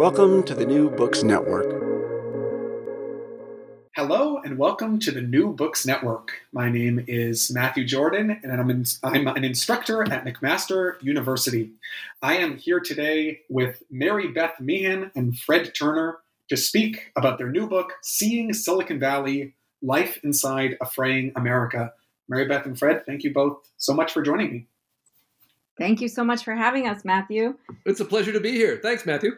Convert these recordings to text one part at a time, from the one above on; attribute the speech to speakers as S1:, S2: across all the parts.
S1: Welcome to the New Books Network.
S2: Hello and welcome to the New Books Network. My name is Matthew Jordan and I'm, in, I'm an instructor at McMaster University. I am here today with Mary Beth Meehan and Fred Turner to speak about their new book, Seeing Silicon Valley Life Inside a Fraying America. Mary Beth and Fred, thank you both so much for joining me.
S3: Thank you so much for having us, Matthew.
S4: It's a pleasure to be here. Thanks, Matthew.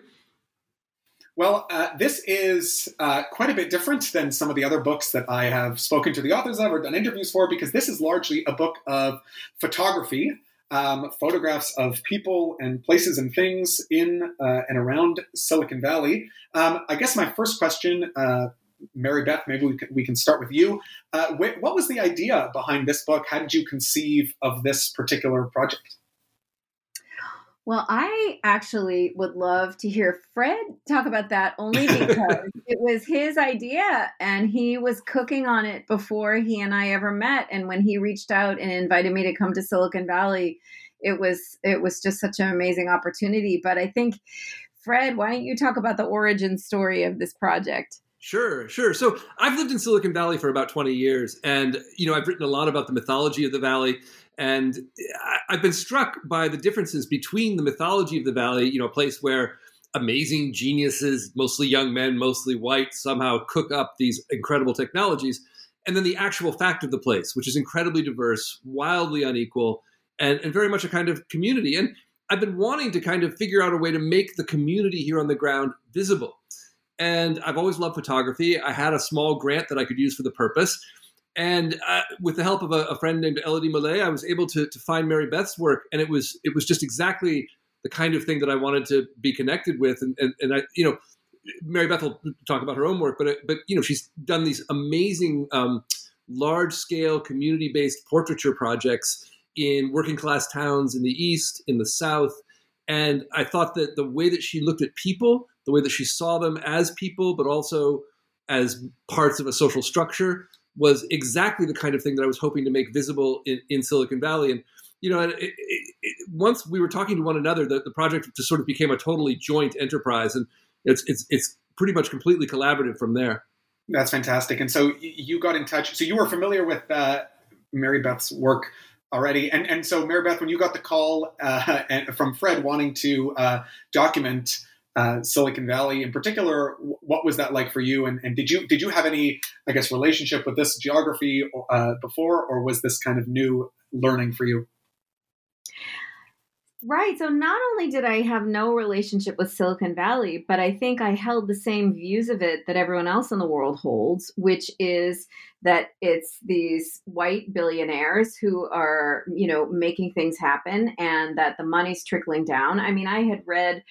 S2: Well, uh, this is uh, quite a bit different than some of the other books that I have spoken to the authors of or done interviews for because this is largely a book of photography, um, photographs of people and places and things in uh, and around Silicon Valley. Um, I guess my first question, uh, Mary Beth, maybe we can, we can start with you. Uh, wh- what was the idea behind this book? How did you conceive of this particular project?
S3: Well, I actually would love to hear Fred talk about that only because it was his idea and he was cooking on it before he and I ever met. And when he reached out and invited me to come to Silicon Valley, it was it was just such an amazing opportunity. But I think, Fred, why don't you talk about the origin story of this project?
S4: Sure, sure. So I've lived in Silicon Valley for about 20 years, and you know I've written a lot about the mythology of the valley. And I've been struck by the differences between the mythology of the valley, you know, a place where amazing geniuses, mostly young men, mostly white, somehow cook up these incredible technologies, and then the actual fact of the place, which is incredibly diverse, wildly unequal, and, and very much a kind of community. And I've been wanting to kind of figure out a way to make the community here on the ground visible. And I've always loved photography. I had a small grant that I could use for the purpose. And uh, with the help of a, a, friend named Elodie Millet, I was able to, to find Mary Beth's work, and it was it was just exactly the kind of thing that I wanted to be connected with. And, and, and I, you know, Mary Beth will talk about her own work, but but you know, she's done these amazing, um, large scale, community based portraiture projects in working class towns in the east, in the south, and I thought that the way that she looked at people, the way that she saw them as people, but also as parts of a social structure was exactly the kind of thing that I was hoping to make visible in, in Silicon Valley. And you know, it, it, it, once we were talking to one another, the, the project just sort of became a totally joint enterprise, and it's it's it's pretty much completely collaborative from there.
S2: That's fantastic. And so you got in touch. So you were familiar with uh, Mary Beth's work already, and and so Mary Beth, when you got the call uh, from Fred wanting to uh, document uh, Silicon Valley in particular. What was that like for you? And, and, did you did you have any, I guess, relationship with this geography uh, before, or was this kind of new learning for you?
S3: Right. So not only did I have no relationship with Silicon Valley, but I think I held the same views of it that everyone else in the world holds, which is that it's these white billionaires who are, you know, making things happen and that the money's trickling down. I mean, I had read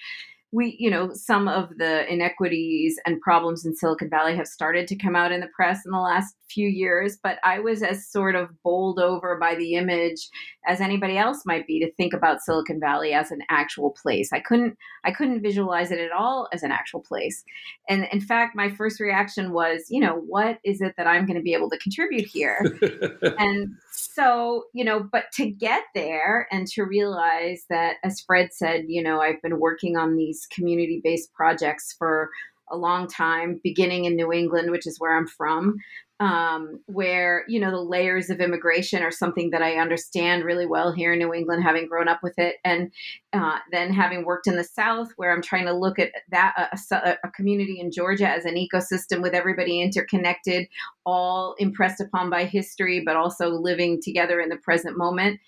S3: we, you know, some of the inequities and problems in Silicon Valley have started to come out in the press in the last few years, but I was as sort of bowled over by the image as anybody else might be to think about Silicon Valley as an actual place. I couldn't I couldn't visualize it at all as an actual place. And in fact, my first reaction was, you know, what is it that I'm going to be able to contribute here? and so, you know, but to get there and to realize that as Fred said, you know, I've been working on these community-based projects for a long time, beginning in New England, which is where I'm from, um, where you know the layers of immigration are something that I understand really well here in New England, having grown up with it, and uh, then having worked in the South, where I'm trying to look at that a, a, community in Georgia as an ecosystem with everybody interconnected, all impressed upon by history, but also living together in the present moment.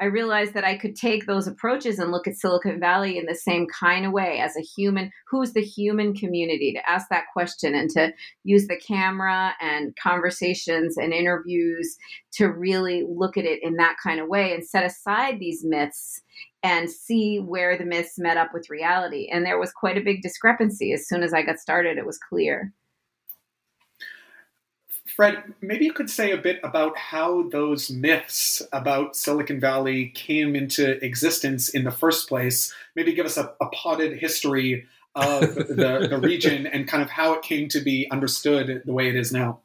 S3: I realized that I could take those approaches and look at Silicon Valley in the same kind of way as a human. Who's the human community? To ask that question and to use the camera and conversations and interviews to really look at it in that kind of way and set aside these myths and see where the myths met up with reality. And there was quite a big discrepancy. As soon as I got started, it was clear.
S2: Fred, maybe you could say a bit about how those myths about Silicon Valley came into existence in the first place. Maybe give us a, a potted history of the, the region and kind of how it came to be understood the way it is now.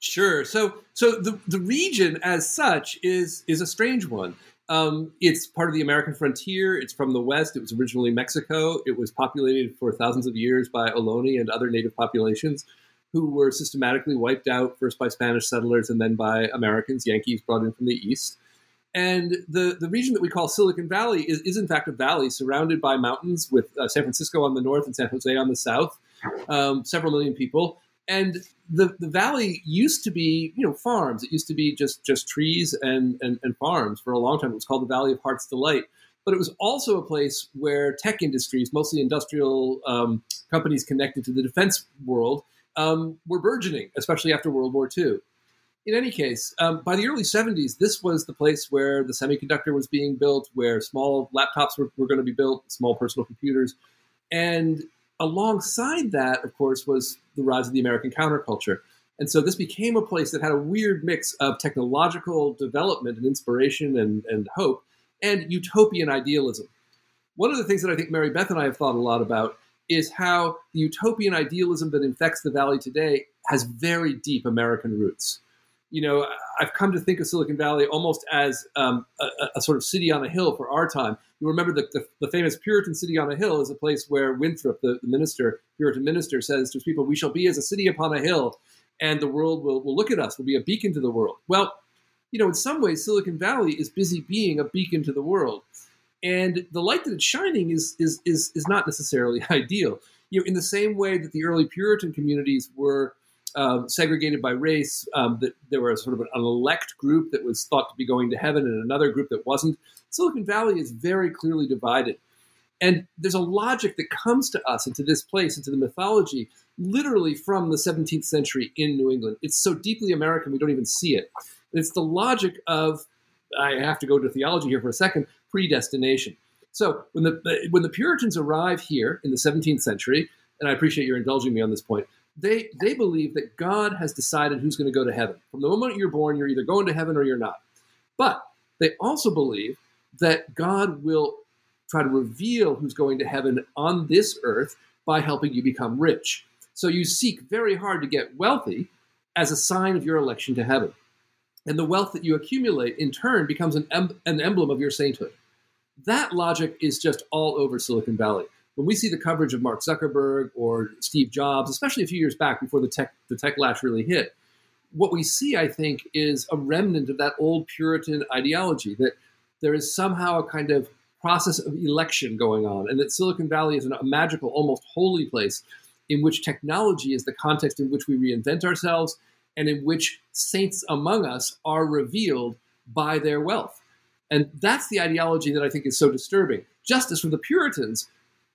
S4: Sure. So, so the, the region as such is is a strange one. Um, it's part of the American frontier. It's from the west. It was originally Mexico. It was populated for thousands of years by Ohlone and other native populations who were systematically wiped out first by Spanish settlers and then by Americans, Yankees brought in from the east. And the, the region that we call Silicon Valley is, is in fact a valley surrounded by mountains with uh, San Francisco on the north and San Jose on the south, um, several million people. And the, the valley used to be, you know, farms. It used to be just, just trees and, and, and farms for a long time. It was called the Valley of Heart's Delight. But it was also a place where tech industries, mostly industrial um, companies connected to the defense world, um, were burgeoning, especially after World War II. In any case, um, by the early 70s, this was the place where the semiconductor was being built, where small laptops were, were going to be built, small personal computers. And alongside that, of course, was the rise of the American counterculture. And so this became a place that had a weird mix of technological development and inspiration and, and hope and utopian idealism. One of the things that I think Mary Beth and I have thought a lot about is how the utopian idealism that infects the Valley today has very deep American roots. You know, I've come to think of Silicon Valley almost as um, a, a, sort of city on a hill for our time. You remember the, the, the, famous Puritan city on a hill is a place where Winthrop, the, the minister, Puritan minister, says to his people, We shall be as a city upon a hill, and the world will, will look at us, will be a beacon to the world. Well, you know, in some ways, Silicon Valley is busy being a beacon to the world and the light that it's shining is is is is not necessarily ideal. You know, in the same way that the early Puritan communities were um, segregated by race, um, that there was sort of an, an, elect group that was thought to be going to heaven and another group that wasn't. Silicon Valley is very clearly divided. And there's a logic that comes to us into this place, into the mythology, literally from the 17th century in New England. It's so deeply American, we don't even see it. It's the logic of, I have to go to theology here for a second, predestination. So when the when the Puritans arrive here in the 17th century, and I appreciate your indulging me on this point, they they believe that God has decided who's going to go to heaven. From the moment you're born, you're either going to heaven or you're not. But they also believe that God will try to reveal who's going to heaven on this earth by helping you become rich. So you seek very hard to get wealthy as a sign of your election to heaven. And the wealth that you accumulate in turn becomes an, em- an emblem of your sainthood. That logic is just all over Silicon Valley. When we see the coverage of Mark Zuckerberg or Steve Jobs, especially a few years back before the tech, the tech really hit, what we see, I think, is a remnant of that old Puritan ideology that there is somehow a kind of process of election going on, and that Silicon Valley is a magical, almost holy place in which technology is the context in which we reinvent ourselves and in which saints among us are revealed by their wealth. And that's the ideology that I think is so disturbing. Just as for the Puritans,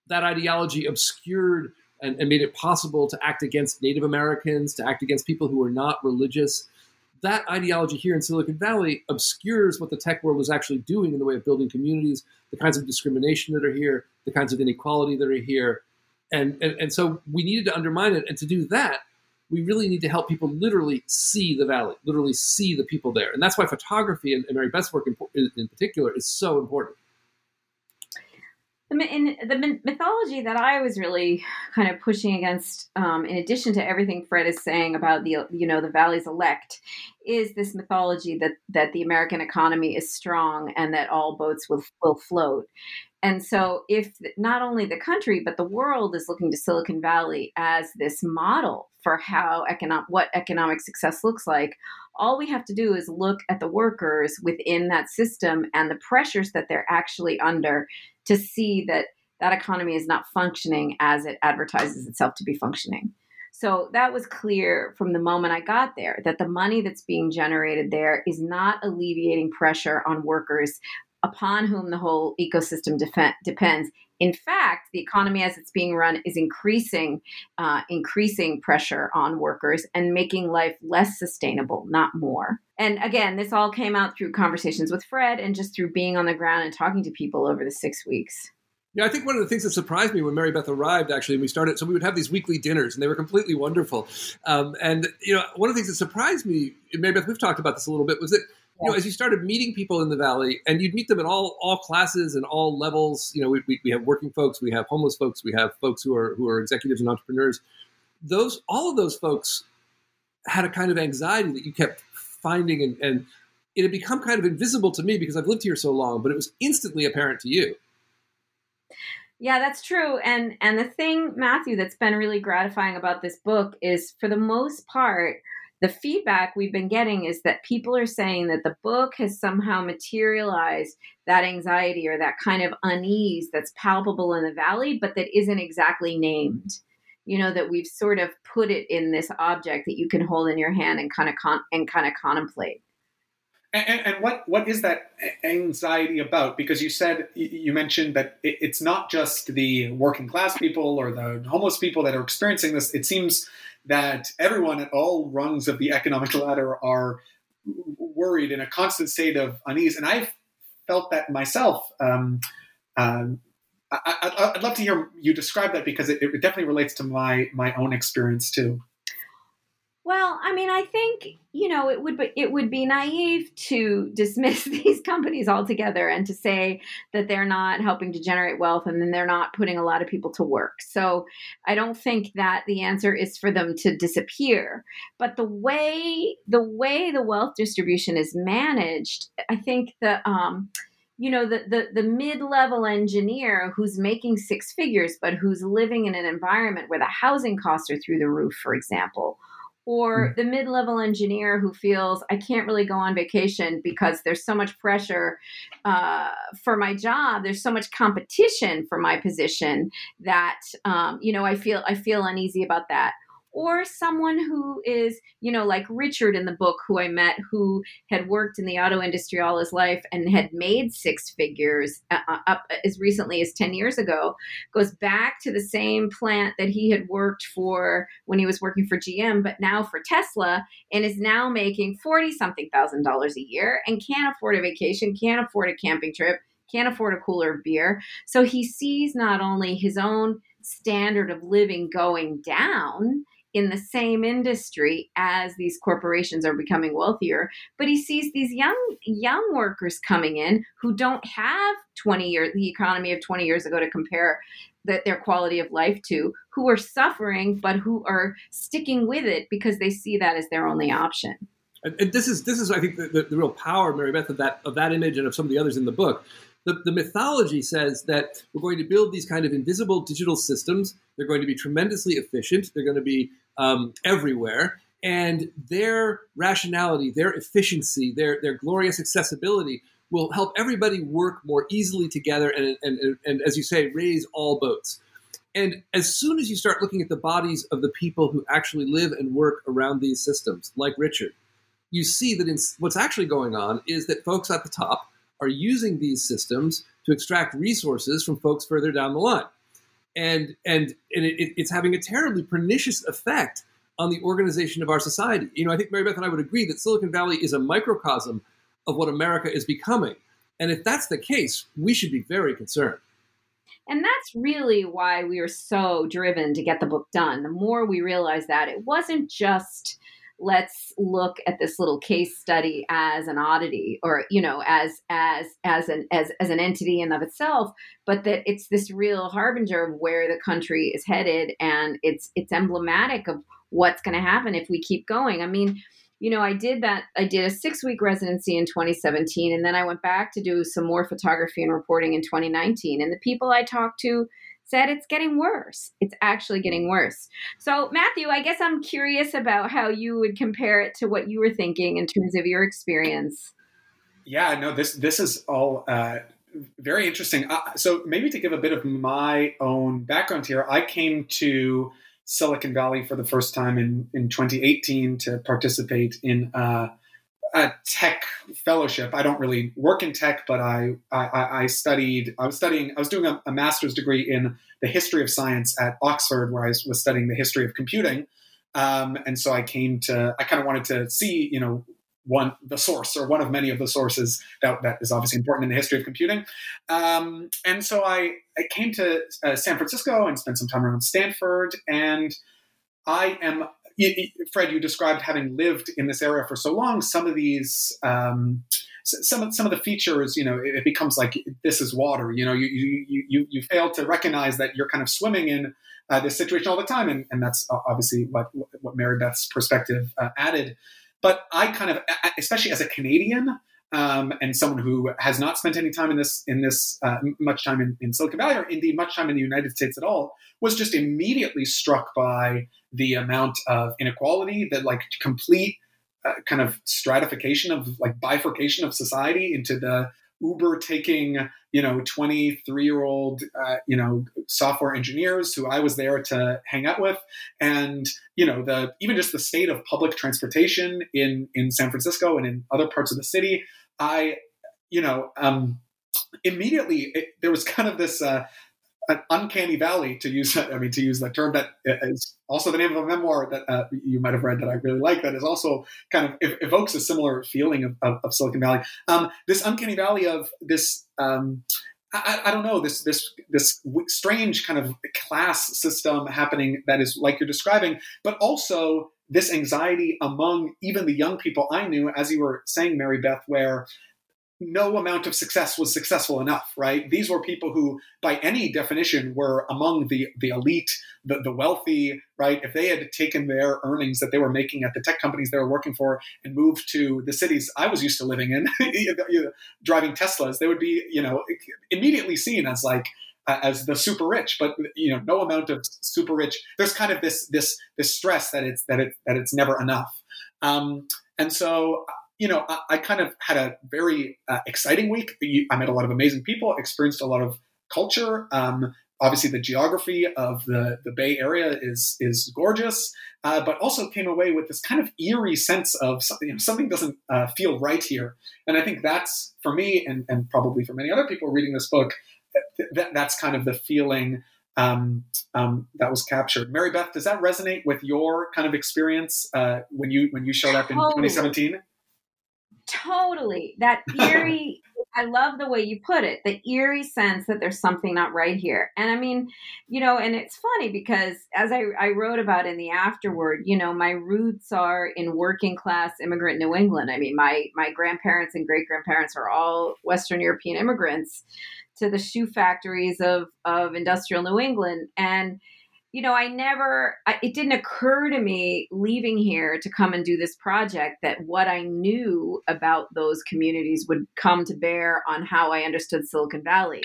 S4: that ideology obscured and, and, made it possible to act against Native Americans, to act against people who were not religious. that ideology here in Silicon Valley obscures what the tech world is actually doing in the way of building communities, the kinds of discrimination that are here, the kinds of inequality that are here. And, and, and so we needed to undermine it. And to do that, we really need to help people literally see the valley, literally see the people there. And that's why photography and, and Mary Beth's work in, in particular is so important
S3: the, in the mythology that I was really kind of pushing against, um, in addition to everything Fred is saying about the you know the valley's elect, is this mythology that that the American economy is strong and that all boats will will float. And so, if not only the country but the world is looking to Silicon Valley as this model for how economic what economic success looks like, all we have to do is look at the workers within that system and the pressures that they're actually under to see that that economy is not functioning as it advertises itself to be functioning. So that was clear from the moment I got there that the money that's being generated there is not alleviating pressure on workers upon whom the whole ecosystem def- depends. In fact, the economy as it's being run is increasing, uh, increasing pressure on workers and making life less sustainable, not more. And again, this all came out through conversations with Fred and just through being on the ground and talking to people over the six weeks.
S4: Yeah, I think one of the things that surprised me when Mary Beth arrived, actually, and we started, so we would have these weekly dinners, and they were completely wonderful. Um, and you know, one of the things that surprised me, Mary Beth, we've talked about this a little bit, was that you know, as you started meeting people in the valley, and you'd meet them at all all classes and all levels. You know, we, we, we have working folks, we have homeless folks, we have folks who are who are executives and entrepreneurs. Those all of those folks had a kind of anxiety that you kept finding, and, and it had become kind of invisible to me because I've lived here so long, but it was instantly apparent to you.
S3: Yeah, that's true. And and the thing, Matthew, that's been really gratifying about this book is for the most part, the feedback we've been getting is that people are saying that the book has somehow materialized that anxiety or that kind of unease that's palpable in the valley, but that isn't exactly named. You know that we've sort of put it in this object that you can hold in your hand and kind of con- and kind of contemplate.
S2: And, and, what what is that anxiety about? Because you said you mentioned that it's not just the working class people or the homeless people that are experiencing this. It seems that everyone at all rungs of the economic ladder are worried in a constant state of unease. And I've felt that myself. Um, um, I, would love to hear you describe that because it, it definitely relates to my my own experience too.
S3: Well, I mean, I think you know it would be it would be naive to dismiss these companies altogether and to say that they're not helping to generate wealth and then they're not putting a lot of people to work. So I don't think that the answer is for them to disappear. But the way the way the wealth distribution is managed, I think the um, you know the, the the mid-level engineer who's making six figures but who's living in an environment where the housing costs are through the roof for example or mm. the mid-level engineer who feels i can't really go on vacation because there's so much pressure uh, for my job there's so much competition for my position that um, you know i feel i feel uneasy about that or someone who is, you know, like Richard in the book, who I met, who had worked in the auto industry all his life and had made six figures uh, uh up as recently as 10 years ago, goes back to the same plant that he had worked for when he was working for GM, but now for Tesla, and is now making 40 something thousand dollars a year and can't afford a vacation, can't afford a camping trip, can't afford a cooler of beer. So he sees not only his own standard of living going down in the same industry as these corporations are becoming wealthier but he sees these young young workers coming in who don't have 20 years the economy of 20 years ago to compare the, their quality of life to who are suffering but who are sticking with it because they see that as their only option
S4: and, and this is this is i think the, the, the real power mary beth of that of that image and of some of the others in the book the, the mythology says that we're going to build these kind of invisible digital systems. They're going to be tremendously efficient. They're going to be um, everywhere. And their rationality, their efficiency, their, their glorious accessibility will help everybody work more easily together and, and, and, and, as you say, raise all boats. And as soon as you start looking at the bodies of the people who actually live and work around these systems, like Richard, you see that in, what's actually going on is that folks at the top are using these systems to extract resources from folks further down the line. And, and, and it, it's having a terribly pernicious effect on the organization of our society. You know, I think Mary Beth and I would agree that Silicon Valley is a microcosm of what America is becoming. And if that's the case, we should be very concerned.
S3: And that's really why we were so driven to get the book done. The more we realized that it wasn't just let's look at this little case study as an oddity or you know as as as an as, as an entity in of itself but that it's this real harbinger of where the country is headed and it's it's emblematic of what's going to happen if we keep going i mean you know, I did that. I did a six week residency in 2017, and then I went back to do some more photography and reporting in 2019. And the people I talked to said it's getting worse. It's actually getting worse. So, Matthew, I guess I'm curious about how you would compare it to what you were thinking in terms of your experience.
S2: Yeah, no, this this is all uh, very interesting. Uh, so, maybe to give a bit of my own background here, I came to Silicon Valley for the first time in, in 2018 to participate in uh, a tech fellowship. I don't really work in tech, but I, I, I studied, I was studying, I was doing a, a, master's degree in the history of science at Oxford, where I was studying the history of computing. Um, and so I came to, I kind of wanted to see, you know, one the source or one of many of the sources that, that is obviously important in the history of computing. Um, and so I, I came to uh, San Francisco and spent some time around Stanford. And I am, Fred, you described having lived in this area for so long. Some of these, um, some of some of the features, you know, it, it, becomes like this is water. You know, you you you you fail to recognize that you're kind of swimming in uh, this situation all the time, and, and that's obviously what what Mary Beth's perspective uh, added. But I kind of, especially as a Canadian um, and someone who has not spent any time in this, in this uh, much time in, in Silicon Valley, or indeed much time in the United States at all, was just immediately struck by the amount of inequality, that like complete uh, kind of stratification of like bifurcation of society into the Uber taking, you know, 23 year old, uh, you know, software engineers who I was there to hang out with. And, you know, the, even just the state of public transportation in, in San Francisco and in other parts of the city, I, you know, um, immediately it, there was kind of this, uh, an uncanny valley to use I mean to use that term that is also the name of a memoir that uh, you might have read that I really like that is also kind of evokes a similar feeling of, of, of Silicon Valley. Um, this uncanny valley of this um, I, I, don't know this this this strange kind of class system happening that is like you're describing but also this anxiety among even the young people I knew as you were saying Mary Beth where no amount of success was successful enough, right? These were people who, by any definition, were among the, the elite, the, the wealthy, right? If they had taken their earnings that they were making at the tech companies they were working for and moved to the cities I was used to living in, driving Teslas, they would be, you know, immediately seen as like, as the super rich, but you know, no amount of super rich. There's kind of this this this stress that it's that it that it's never enough. Um, and so you know, I, I kind of had a very uh, exciting week. I met a lot of amazing people, experienced a lot of culture. Um, obviously, the geography of the, the Bay Area is is gorgeous, uh, but also came away with this kind of eerie sense of something, you know, something doesn't uh, feel right here. And I think that's for me, and, and probably for many other people reading this book, th- that's kind of the feeling um, um, that was captured. Mary Beth, does that resonate with your kind of experience uh, when you when you showed up in 2017?
S3: Totally. That eerie, I love the way you put it, the eerie sense that there's something not right here. And I mean, you know, and it's funny because as I, I wrote about in the afterword, you know, my roots are in working class immigrant New England. I mean, my, my grandparents and great grandparents are all Western European immigrants to the shoe factories of, of industrial New England. And, you know, I never, I, it didn't occur to me leaving here to come and do this project that what I knew about those communities would come to bear on how I understood Silicon Valley.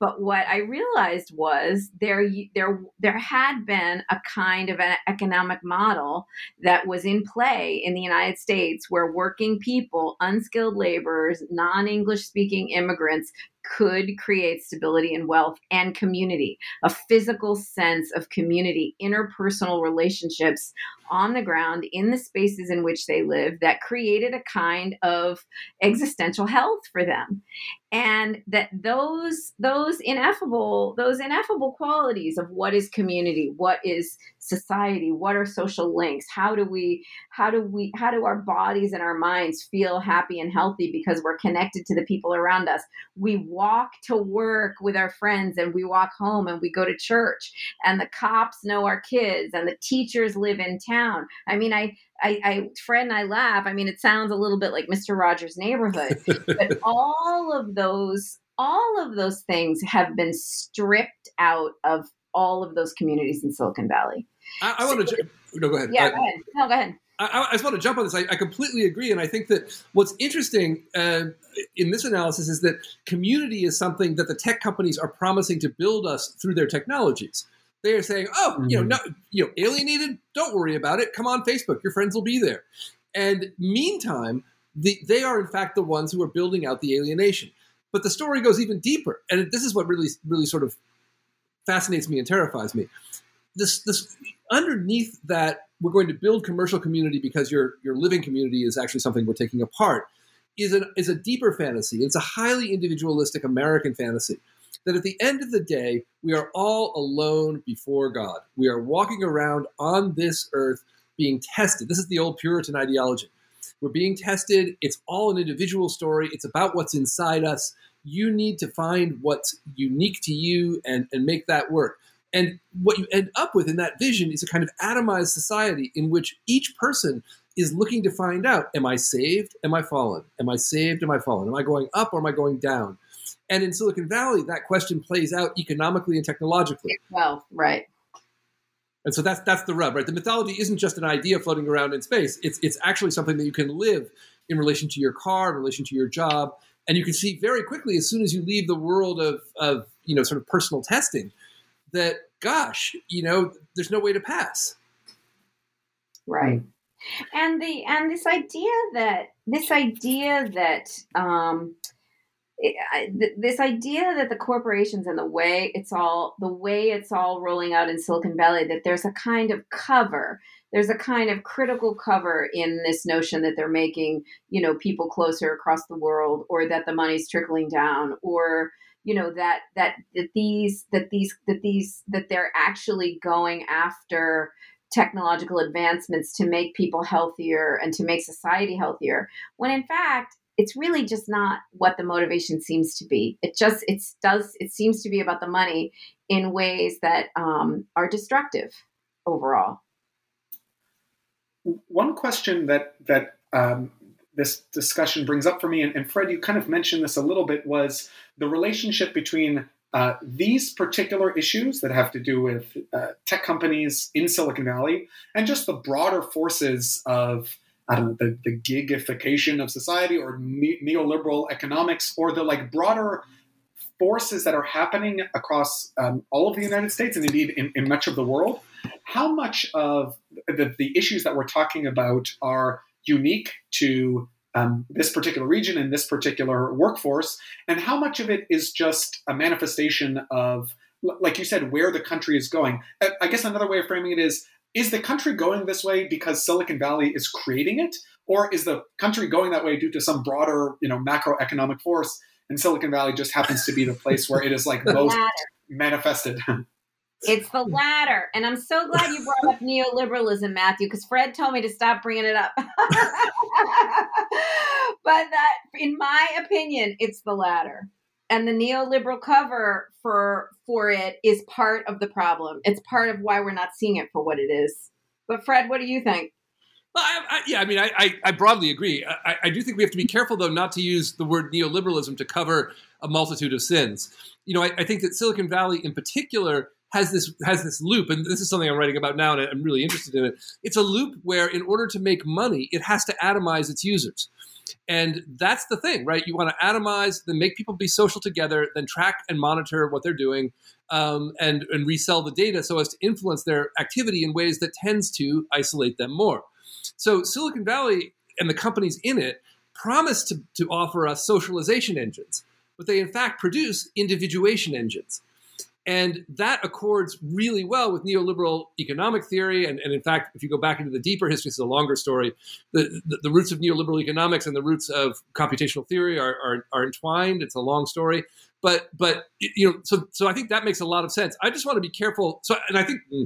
S3: But what I realized was there, there, there had been a kind of an economic model that was in play in the United States where working people, unskilled laborers, non English speaking immigrants could create stability and wealth and community, a physical sense of community, interpersonal relationships on the ground in the spaces in which they live that created a kind of existential health for them. And that those those ineffable those ineffable qualities of what is community what is society what are social links? How do we how do we how do our bodies and our minds feel happy and healthy because we're connected to the people around us? We walk to work with our friends and we walk home and we go to church and the cops know our kids and the teachers live in town. I mean i I, I Fred and I laugh. I mean, it sounds a little bit like Mr. Rogers' Neighborhood, but all of those, all of those things have been stripped out of all of those communities in Silicon Valley.
S4: I, I want to. No, go ahead.
S3: Yeah, I, go ahead. No, go ahead.
S4: I, I, just want to jump on this. I, I, completely agree, and I think that what's interesting uh, in this analysis is that community is something that the tech companies are promising to build us through their technologies. They are saying, "Oh, mm-hmm. you know, mm-hmm. no, you know, alienated. Don't worry about it. Come on, Facebook. Your friends will be there." And meantime, the, they are in fact the ones who are building out the alienation. But the story goes even deeper, and this is what really, really sort of fascinates me and terrifies me. This, this underneath that, we're going to build commercial community because your your living community is actually something we're taking apart. Is an is a deeper fantasy. It's a highly individualistic American fantasy that at the end of the day, we are all alone before God. We are walking around on this earth being tested. This is the old Puritan ideology. We're being tested. It's all an individual story. It's about what's inside us. You need to find what's unique to you and, and make that work. And what you end up with in that vision is a kind of atomized society in which each person is looking to find out Am I saved? Am I fallen? Am I saved? Am I fallen? Am I going up or am I going down? And in Silicon Valley, that question plays out economically and technologically.
S3: Well, right.
S4: And so that's that's the rub, right? The mythology isn't just an idea floating around in space. It's it's actually something that you can live in relation to your car, in relation to your job, and you can see very quickly as soon as you leave the world of of you know sort of personal testing that gosh, you know, there's no way to pass.
S3: Right. And the and this idea that this idea that um this idea that the corporations and the way it's all the way it's all rolling out in Silicon Valley that there's a kind of cover there's a kind of critical cover in this notion that they're making you know people closer across the world or that the money's trickling down or you know that that that these that these that these that they're actually going after technological advancements to make people healthier and to make society healthier when in fact it's really just not what the motivation seems to be. It just it does it seems to be about the money in ways that um, are destructive overall.
S2: One question that that um, this discussion brings up for me, and, and, Fred, you kind of mentioned this a little bit, was the relationship between uh, these particular issues that have to do with uh, tech companies in Silicon Valley and just the broader forces of I don't know, the, the gigification of society or ne- neoliberal economics or the like broader forces that are happening across um, all of the United States and indeed in, in much of the world. How much of the, the, issues that we're talking about are unique to um, this particular region and this particular workforce, and how much of it is just a manifestation of, like you said, where the country is going? I guess another way of framing it is is the country going this way because Silicon Valley is creating it, or is the country going that way due to some broader, you know, macroeconomic force? And Silicon Valley just happens to be the place where it is like most manifested.
S3: It's the latter. And I'm so glad you brought up neoliberalism, Matthew, because Fred told me to stop bringing it up. but that, in my opinion, it's the latter and the neoliberal cover for for it is part of the problem. It's part of why we're not seeing it for what it is. But Fred, what do you think?
S4: Well, I, I, yeah, I mean, I, I broadly agree. I, I, do think we have to be careful, though, not to use the word neoliberalism to cover a multitude of sins. You know, I, think that Silicon Valley, in particular, has this has this loop, and this is something I'm writing about now, and I'm really interested in it. It's a loop where, in order to make money, it has to atomize its users. And that's the thing, right? You want to atomize, then make people be social together, then track and monitor what they're doing, um, and, and resell the data so as to influence their activity in ways that tends to isolate them more. So Silicon Valley and the companies in it promise to, to offer us socialization engines, but they in fact produce individuation engines. And that accords really well with neoliberal economic theory. And, and in fact, if you go back into the deeper history, it's a longer story. The, the, the, roots of neoliberal economics and the roots of computational theory are, are, are entwined. It's a long story. But but you know, so so I think that makes a lot of sense. I just want to be careful. So and I think hmm,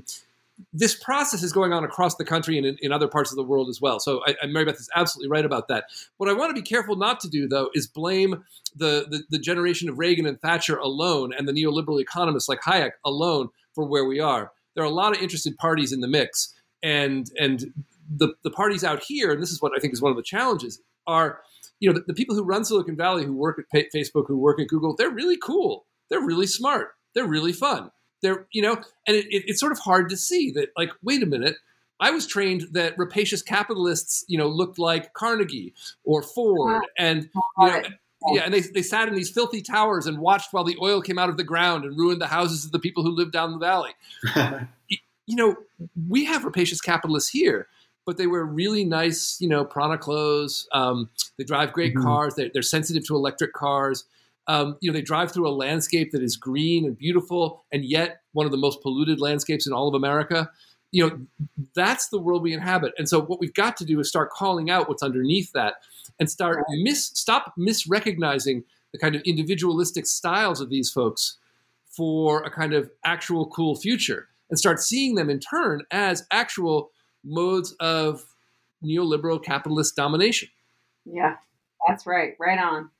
S4: this process is going on across the country and in, in, other parts of the world as well. So I, Mary Beth is absolutely right about that. What I want to be careful not to do, though, is blame the, the, the generation of Reagan and Thatcher alone and the neoliberal economists like Hayek alone for where we are. There are a lot of interested parties in the mix, and and the the parties out here, and this is what I think is one of the challenges, are you know the, the people who run Silicon Valley, who work at Facebook, who work at Google. They're really cool. They're really smart. They're really fun they're, you know, and it, it, it's sort of hard to see that, like, wait a minute, I was trained that rapacious capitalists, you know, looked like Carnegie or Ford, and you know, yeah, and they, they sat in these filthy towers and watched while the oil came out of the ground and ruined the houses of the people who lived down the valley. you know, we have rapacious capitalists here, but they wear really nice, you know, Prana clothes. Um, they drive great mm-hmm. cars. They're, they're sensitive to electric cars. Um, you know, they drive through a landscape that is green and beautiful, and yet one of the most polluted landscapes in all of America. You know, that's the world we inhabit. And so, what we've got to do is start calling out what's underneath that, and start right. mis stop misrecognizing the kind of individualistic styles of these folks for a kind of actual cool future, and start seeing them in turn as actual modes of neoliberal capitalist domination.
S3: Yeah, that's right. Right on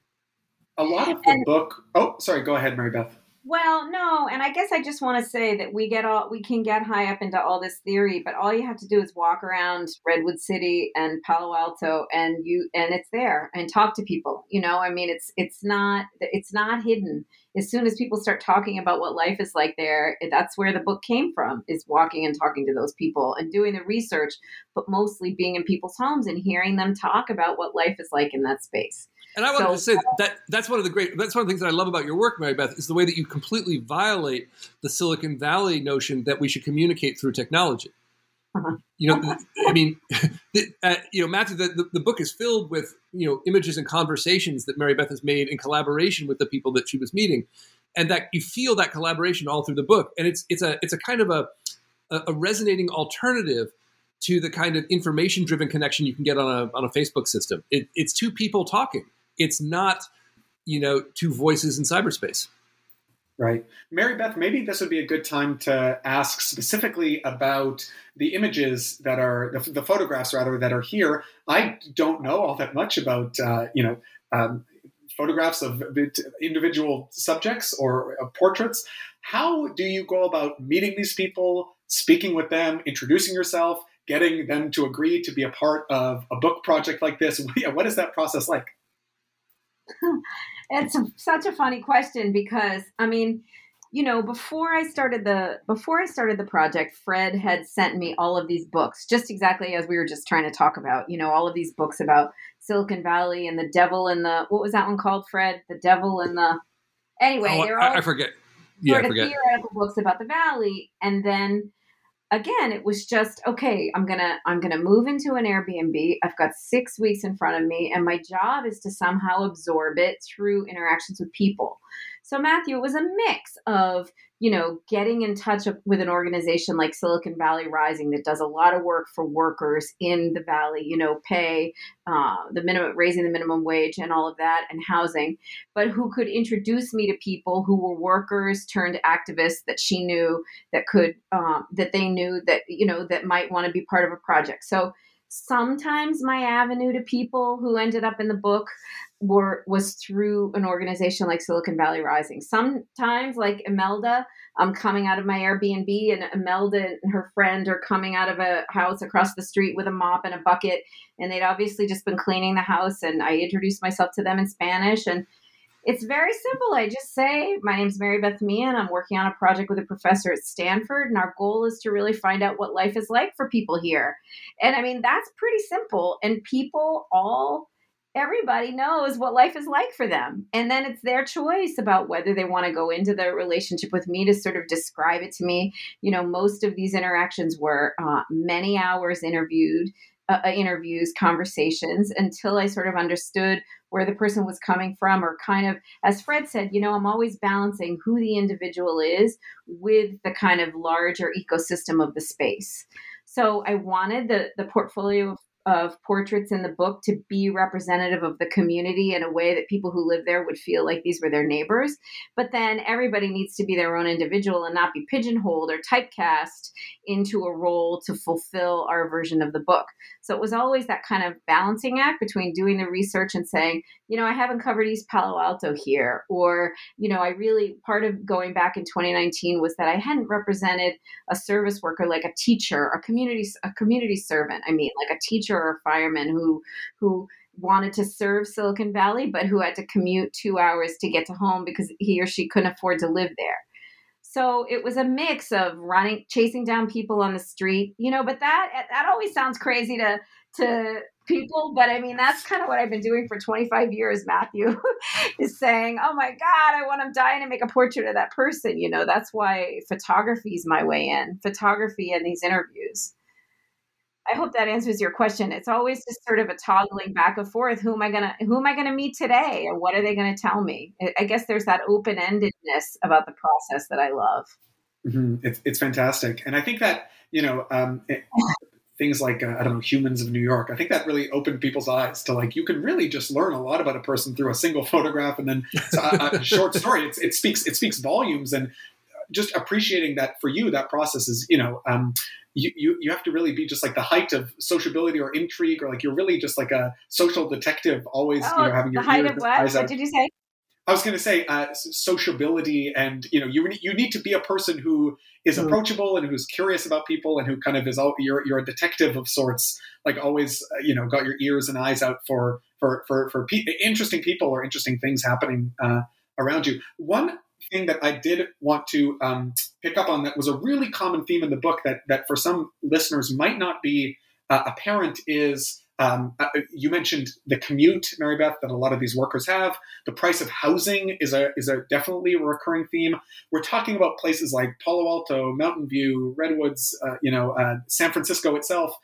S2: a lot of the and, book. Oh, sorry. Go ahead, Mary Beth.
S3: Well, no, and I guess I just want to say that we get all we can get high up into all this theory, but all you have to do is walk around Redwood City and Palo Alto, and you and it's there, and talk to people. You know, I mean, it's it's not it's not hidden. As soon as people start talking about what life is like there, eh, that's where the book came from. Is walking and talking to those people and doing the research, but mostly being in people's homes and hearing them talk about what life is like in that space.
S4: And I wanted so, to say that that's one of the great that's one of the things that I love about your work, Mary Beth, is the way that you completely violate the Silicon Valley notion that we should communicate through technology. You know, I mean, the, uh, you know, Matthew, the, the, the, book is filled with you know images and conversations that Mary Beth has made in collaboration with the people that she was meeting, and that you feel that collaboration all through the book, and it's it's a it's a kind of a a resonating alternative to the kind of information driven connection you can get on a on a Facebook system. It, it's two people talking it's not, you know, two voices in cyberspace.
S2: Right. Mary Beth, maybe this would be a good time to ask specifically about the images that are, the, the photographs rather, that are here. I don't know all that much about, uh, you know, um, photographs of individual subjects or uh, portraits. How do you go about meeting these people, speaking with them, introducing yourself, getting them to agree to be a part of a book project like this? what is that process like?
S3: it's a, such a funny question because I mean, you know, before I started the before I started the project, Fred had sent me all of these books, just exactly as we were just trying to talk about. You know, all of these books about Silicon Valley and the devil and the what was that one called, Fred? The devil and the anyway.
S4: Oh,
S3: they're
S4: all I, I forget. Yeah,
S3: sort
S4: I forget.
S3: theoretical books about the valley, and then again it was just okay i'm gonna i'm gonna move into an airbnb. I've got six weeks in front of me and my job is to somehow absorb it through interactions with people so matthew it was a mix of you know, getting in touch with an organization like Silicon Valley Rising that does a lot of work for workers in the valley, you know, pay uh, the minimum, raising the minimum wage and all of that, and housing, but who could introduce me to people who were workers turned activists that she knew that could, um, that they knew that, you know, that might want to be part of a project. So sometimes my avenue to people who ended up in the book were was through an organization like Silicon Valley Rising. Sometimes, like Imelda, I'm coming out of my Airbnb, and Imelda and her friend are coming out of a house across the street with a mop and a bucket, and they'd obviously just been cleaning the house. And I introduced myself to them in Spanish, and it's very simple. I just say, My name's Mary Beth Meehan. I'm working on a project with a professor at Stanford, and our goal is to really find out what life is like for people here. And I mean, that's pretty simple. And people all everybody knows what life is like for them. And then it's their choice about whether they want to go into the relationship with me to sort of describe it to me. You know, most of these interactions were uh, many hours interviewed uh, uh, interviews, conversations until I sort of understood where the person was coming from, or kind of, as Fred said, you know, I'm always balancing who the individual is with the kind of larger ecosystem of the space. So I wanted the the portfolio of of portraits in the book to be representative of the community in a way that people who live there would feel like these were their neighbors. But then everybody needs to be their own individual and not be pigeonholed or typecast into a role to fulfill our version of the book. So it was always that kind of balancing act between doing the research and saying, you know, I haven't covered East Palo Alto here, or, you know, I really, part of going back in 2019 was that I hadn't represented a service worker like a teacher, a community, a community servant. I mean, like a teacher or a fireman who, who, wanted to serve Silicon Valley, but who had to commute two hours to get to home because he or she couldn't afford to live there. So it was a mix of running, chasing down people on the street, you know. But that eh, that always sounds crazy to to people, but I mean that's kind of what I've been doing for 25 years. Matthew is saying, "Oh my God, I want to die and make a portrait of that person." You know, that's why photography is my way in. Photography and these interviews. I hope that answers your question. It's always just sort of a toggling back and forth. Who am I gonna Who am I gonna meet today, and what are they gonna tell me? I guess there's that open endedness about the process that I love.
S2: Mm-hmm. It's, it's fantastic, and I think that you know um, it, things like uh, I don't know humans of New York. I think that really opened people's eyes to like you can really just learn a lot about a person through a single photograph and then a, a short story. It's, it speaks it speaks volumes, and just appreciating that for you that process is you know. Um, you, you, you have to really be just like the height of sociability or intrigue, or like you're really just like a social detective, always oh, you know having your
S3: the height of what? What did you say?
S2: I was going to say uh, sociability, and you know, you you need to be a person who is mm. approachable and who's curious about people, and who kind of is all, you're you're a detective of sorts, like always, uh, you know, got your ears and eyes out for for for for pe- interesting people or interesting things happening uh, around you. One thing that I did want to um, pick up on that was a really common theme in the book that that for some listeners might not be uh, apparent is um, uh, you mentioned the commute, Mary Beth, that a lot of these workers have. The price of housing is a is a definitely a recurring theme. We're talking about places like Palo Alto, Mountain View, Redwoods, uh, you know, uh, San Francisco itself.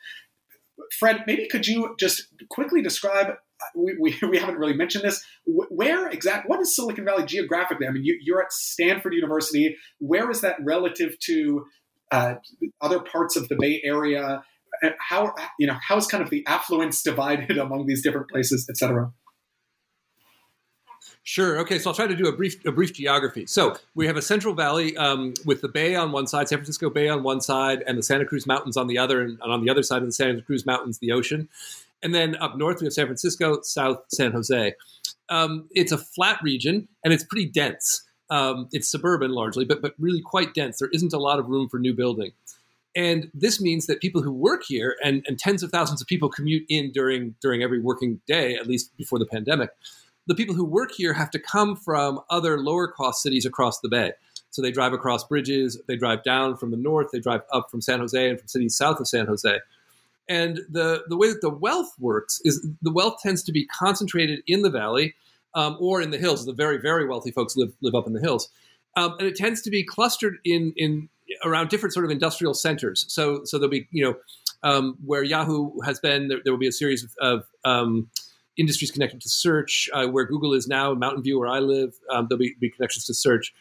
S2: Fred, maybe could you just quickly describe we, we, haven't really mentioned this. Where exact? What is Silicon Valley geographically? I mean, you, are at Stanford University. Where is that relative to uh, other parts of the Bay Area? How you know how is kind of the affluence divided among these different places, et cetera?
S4: Sure. Okay. So I'll try to do a brief a brief geography. So we have a Central Valley um, with the Bay on one side, San Francisco Bay on one side, and the Santa Cruz Mountains on the other, and on the other side of the Santa Cruz Mountains, the ocean. And then up north, we have San Francisco, south, San Jose. Um, it's a flat region and it's pretty dense. Um, it's suburban largely, but, but really quite dense. There isn't a lot of room for new building. And this means that people who work here, and, and tens of thousands of people commute in during, during every working day, at least before the pandemic, the people who work here have to come from other lower cost cities across the bay. So they drive across bridges, they drive down from the north, they drive up from San Jose and from cities south of San Jose. And the, the way that the wealth works is the wealth tends to be concentrated in the valley um, or in the hills. The very, very wealthy folks live, live up in the hills. Um, and it tends to be clustered in, in around different sort of industrial centers. So, so there'll be, you know, um, where Yahoo has been, there, there, will be a series of, of um, industries connected to search. Uh, where Google is now, Mountain View, where I live, um, there'll be, be connections to search.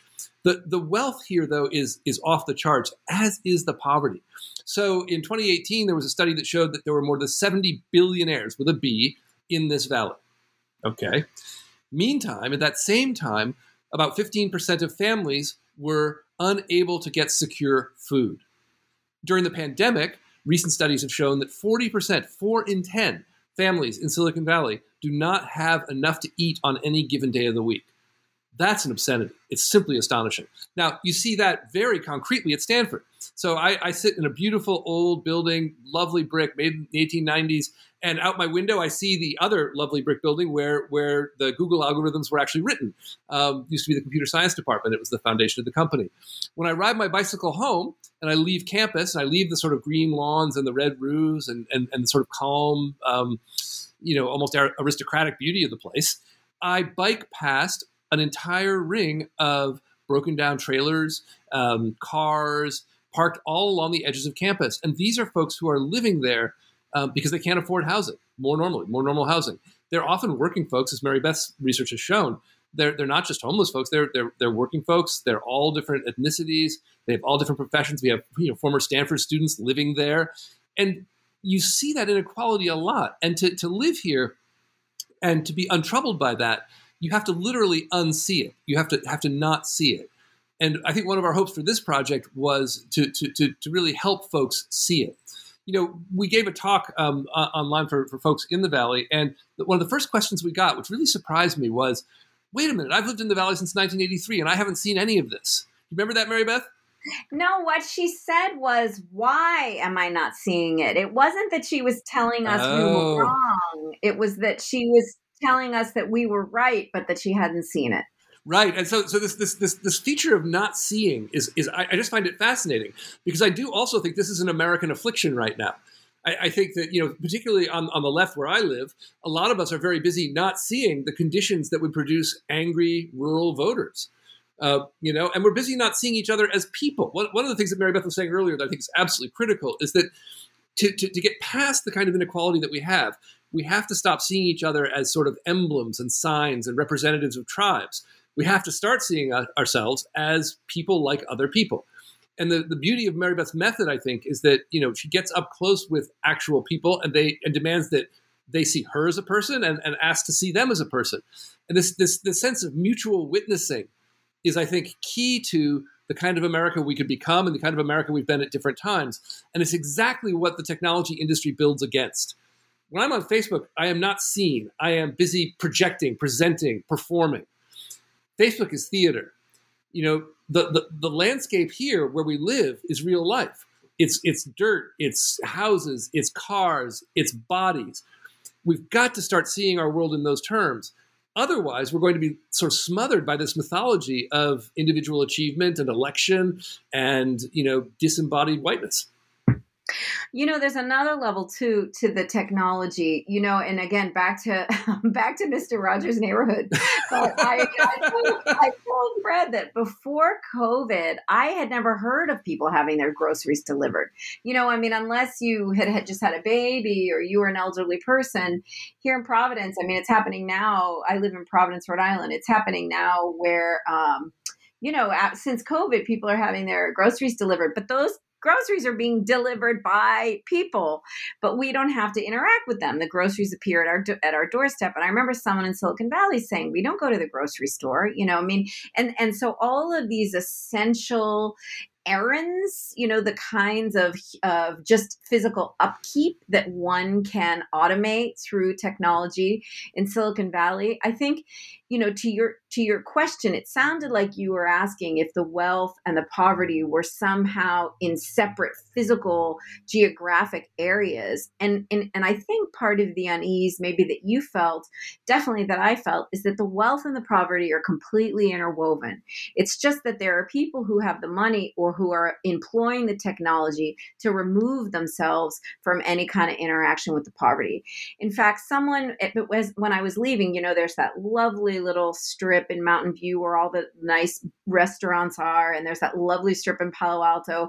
S4: The, the wealth here, though, is, is off the charts, as is the poverty. So in 2018, there was a study that showed that there were more than 70 billionaires with a B in this valley. Okay. Meantime, at that same time, about 15% of families were unable to get secure food. During the pandemic, recent studies have shown that 40%, 4 in 10 families in Silicon Valley do not have enough to eat on any given day of the week. That's an obscenity. It's simply astonishing. Now, you see that very concretely at Stanford. So I, I, sit in a beautiful old building, lovely brick, made in the 1890s, and out my window I see the other lovely brick building where where the Google algorithms were actually written. Um, used to be the computer science department. It was the foundation of the company. When I ride my bicycle home and I leave campus and I leave the sort of green lawns and the red roofs and and, and the sort of calm, um, you know, almost aristocratic beauty of the place, I bike past an entire ring of broken down trailers, um, cars, parked all along the edges of campus. And these are folks who are living there um, because they can't afford housing more normally, more normal housing. They're often working folks, as Mary Beth's research has shown. They're, they're not just homeless folks. They're, they're, they're working folks. They're all different ethnicities. They have all different professions. We have you know former Stanford students living there, and you see that inequality a lot. And to, to live here and to be untroubled by that, you have to literally unsee it. You have to have to not see it. And I think one of our hopes for this project was to, to, to, to really help folks see it. You know, we gave a talk um, uh, online for, for folks in the Valley, and one of the first questions we got, which really surprised me, was wait a minute, I've lived in the Valley since 1983 and I haven't seen any of this. You remember that, Mary Beth?
S3: No, what she said was, Why am I not seeing it? It wasn't that she was telling us oh. we were wrong. It was that she was telling us that we were right, but that she hadn't seen it.
S4: Right, and so so this this this this feature of not seeing is is I, I just find it fascinating because I do also think this is an American affliction right now. I, I, think that you know, particularly on, on the left where I live, a lot of us are very busy not seeing the conditions that would produce angry rural voters. Uh, you know, and we're busy not seeing each other as people. One, one of the things that Mary Beth was saying earlier that I think is absolutely critical is that to, to, to get past the kind of inequality that we have, we have to stop seeing each other as sort of emblems and signs and representatives of tribes. We have to start seeing ourselves as people like other people. And the, the beauty of Mary Beth's method, I think, is that you know she gets up close with actual people and they and demands that they see her as a person and, and asks to see them as a person. And this this this sense of mutual witnessing is, I think, key to the kind of America we could become and the kind of America we've been at different times. And it's exactly what the technology industry builds against. When I'm on Facebook, I am not seen. I am busy projecting, presenting, performing. Facebook is theater. You know, the, the, the landscape here where we live is real life. It's, it's dirt, it's houses, it's cars, it's bodies. We've got to start seeing our world in those terms. Otherwise, we're going to be sort of smothered by this mythology of individual achievement and election and, you know, disembodied whiteness.
S3: You know, there's another level too to the technology. You know, and again, back to back to Mister Rogers' neighborhood. I, I, told, I told Fred that before COVID, I had never heard of people having their groceries delivered. You know, I mean, unless you had, had just had a baby or you were an elderly person here in Providence. I mean, it's happening now. I live in Providence, Rhode Island. It's happening now where. Um, you know, since COVID, people are having their groceries delivered, but those groceries are being delivered by people, but we don't have to interact with them. The groceries appear at our at our doorstep. And I remember someone in Silicon Valley saying, "We don't go to the grocery store." You know, I mean, and and so all of these essential errands, you know, the kinds of of just physical upkeep that one can automate through technology in Silicon Valley. I think, you know, to your to your question, it sounded like you were asking if the wealth and the poverty were somehow in separate physical geographic areas. And and and I think part of the unease maybe that you felt, definitely that I felt, is that the wealth and the poverty are completely interwoven. It's just that there are people who have the money or who are employing the technology to remove themselves from any kind of interaction with the poverty. In fact, someone it was when I was leaving, you know, there's that lovely little strip in Mountain View where all the nice restaurants are, and there's that lovely strip in Palo Alto.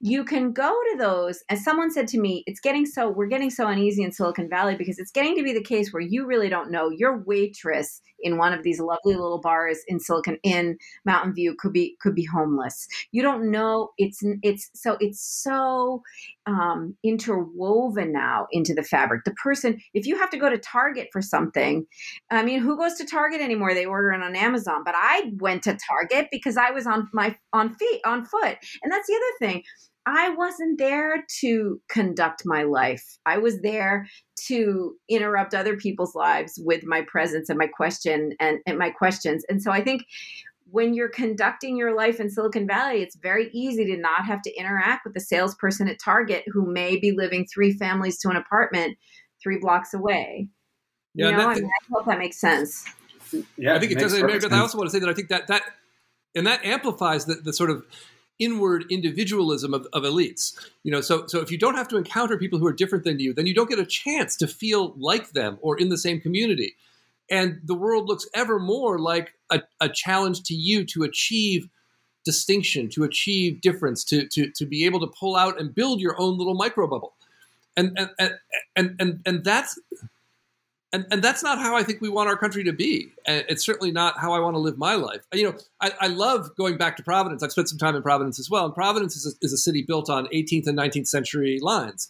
S3: You can go to those as someone said to me it's getting so we're getting so uneasy in silicon valley because it's getting to be the case where you really don't know. Your waitress in one of these lovely little bars in silicon in mountain view could be could be homeless. You don't know it's it's so it's so um, interwoven now into the fabric. The person if you have to go to target for something i mean who goes to target anymore? They order it on amazon but i went to target because i was on my on feet on foot. And that's the other thing I wasn't there to conduct my life. I was there to interrupt other people's lives with my presence and my question and, and my questions. And so I think when you're conducting your life in Silicon Valley, it's very easy to not have to interact with the salesperson at Target who may be living three families to an apartment three blocks away. Yeah, you know, I, mean, I hope that makes sense.
S4: Yeah, I think it, it does. I also want to say that I think that that and that amplifies the, the sort of inward individualism of, of elites. You know, so so if you don't have to encounter people who are different than you, then you don't get a chance to feel like them or in the same community. And the world looks ever more like a, a challenge to you to achieve distinction, to achieve difference, to, to, to be able to pull out and build your own little micro bubble. and and and and, and that's and, and that's not how I think we want our country to be. And it's certainly not how I want to live my life. You know, I, I love going back to Providence. I've spent some time in Providence as well. And Providence is a, is a city built on 18th and 19th century lines.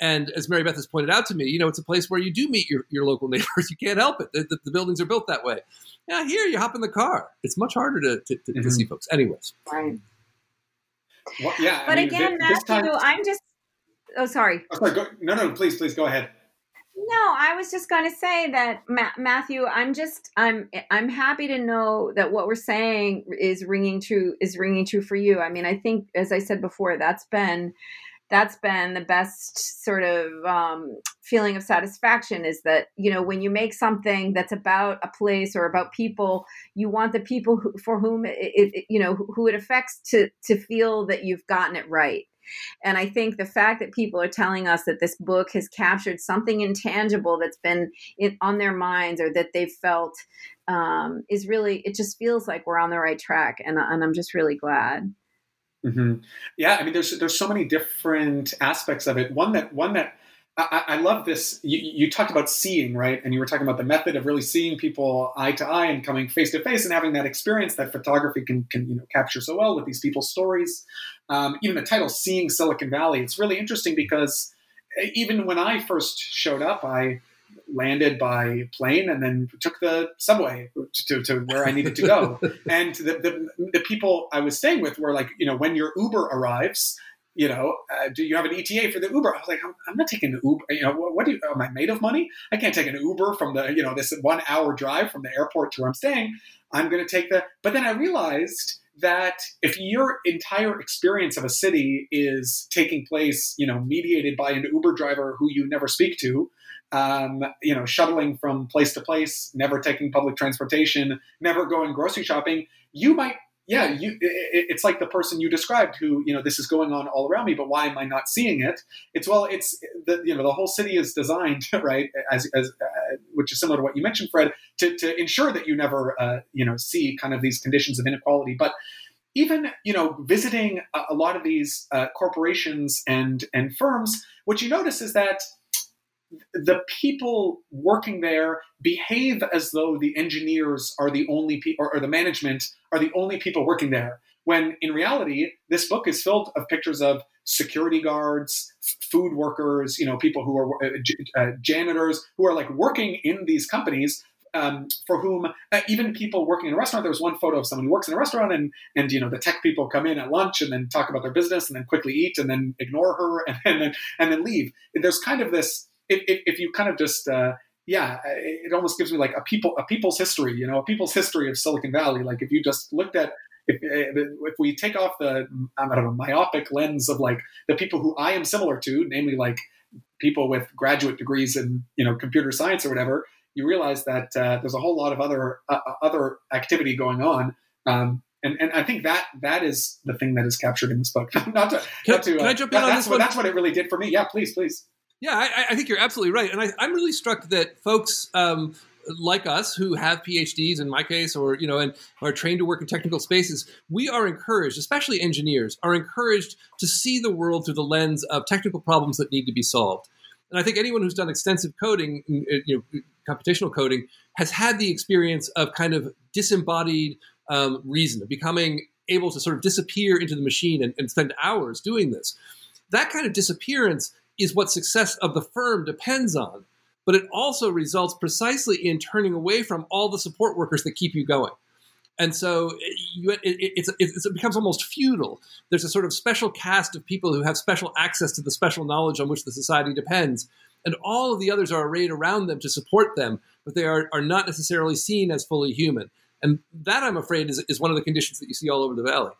S4: And as Mary Beth has pointed out to me, you know, it's a place where you do meet your, your local neighbors. You can't help it. The, the, the buildings are built that way. Yeah, here you hop in the car. It's much harder to, to, to, mm-hmm. to see folks. Anyways.
S3: Right.
S2: Well, yeah.
S3: But I mean, again, Matthew, time... I'm just. Oh, sorry.
S2: Oh, sorry. Go, no, no, please, please go ahead.
S3: No, I was just going to say that Ma- Matthew, I'm just I'm I'm happy to know that what we're saying is ringing true is ringing true for you. I mean, I think as I said before, that's been that's been the best sort of um, feeling of satisfaction is that you know when you make something that's about a place or about people you want the people who, for whom it, it, you know who it affects to to feel that you've gotten it right and I think the fact that people are telling us that this book has captured something intangible that's been in, on their minds or that they've felt um, is really, it just feels like we're on the right track. And, and I'm just really glad.
S2: Mm-hmm. Yeah, I mean, there's there's so many different aspects of it. One that one that I, I, love this. You, you, talked about seeing, right? And you were talking about the method of really seeing people eye to eye and coming face to face and having that experience that photography can, can you know capture so well with these people's stories. Um, even the title, "Seeing Silicon Valley," it's really interesting because even when I first showed up, I landed by plane and then took the subway to, to where I needed to go. and the, the, the people I was staying with were like, you know, when your Uber arrives you know, uh, do you have an ETA for the Uber? I was like, I'm, I'm not taking the Uber. You know, what, what, do you, am I made of money? I can't take an Uber from the, you know, this one hour drive from the airport to where I'm staying. I'm going to take the, but then I realized that if your entire experience of a city is taking place, you know, mediated by an Uber driver who you never speak to, um, you know, shuttling from place to place, never taking public transportation, never going grocery shopping, you might yeah, you, it, it's like the person you described who, you know, this is going on all around me, but why am I not seeing it? It's well, it's the, you know, the whole city is designed, right, as, as uh, which is similar to what you mentioned, Fred, to, to ensure that you never, uh, you know, see kind of these conditions of inequality. But even, you know, visiting a, a lot of these uh, corporations and and firms, what you notice is that the people working there behave as though the engineers are the only people, or, or, the management are the only people working there. When in reality, this book is filled of pictures of security guards, food workers, you know, people who are uh, uh, janitors who are like working in these companies. Um, for whom uh, even people working in a restaurant, there was one photo of someone who works in a restaurant, and and you know the tech people come in at lunch and then talk about their business, and then quickly eat, and then ignore her, and, and then and then leave. There's kind of this if, if, if you kind of just uh, yeah, it almost gives me like a people a people's history, you know, a people's history of Silicon Valley. Like if you just looked at if, if we take off the I don't know myopic lens of like the people who I am similar to, namely like people with graduate degrees in you know computer science or whatever, you realize that uh, there's a whole lot of other uh, uh other activity going on. Um, and, and I think that that is the thing that is captured in this book. not to,
S4: can,
S2: not to,
S4: can I jump in
S2: that,
S4: on
S2: that's
S4: this
S2: what,
S4: one?
S2: That's what it really did for me. Yeah, please, please.
S4: Yeah, I, I, think you're absolutely right, and I, am really struck that folks um, like us who have PhDs, in my case, or you know, and are trained to work in technical spaces, we are encouraged, especially engineers, are encouraged to see the world through the lens of technical problems that need to be solved. And I think anyone who's done extensive coding, you know, computational coding, has had the experience of kind of disembodied um, reason, of becoming able to sort of disappear into the machine and, and spend hours doing this. That kind of disappearance is what success of the firm depends on. But it also results precisely in turning away from all the support workers that keep you going. And so you, it, it's, it becomes almost feudal. There's a sort of special caste of people who have special access to the special knowledge on which the society depends. And all of the others are arrayed around them to support them, but they are, are not necessarily seen as fully human. And that, I'm afraid, is, is one of the conditions that you see all over the valley.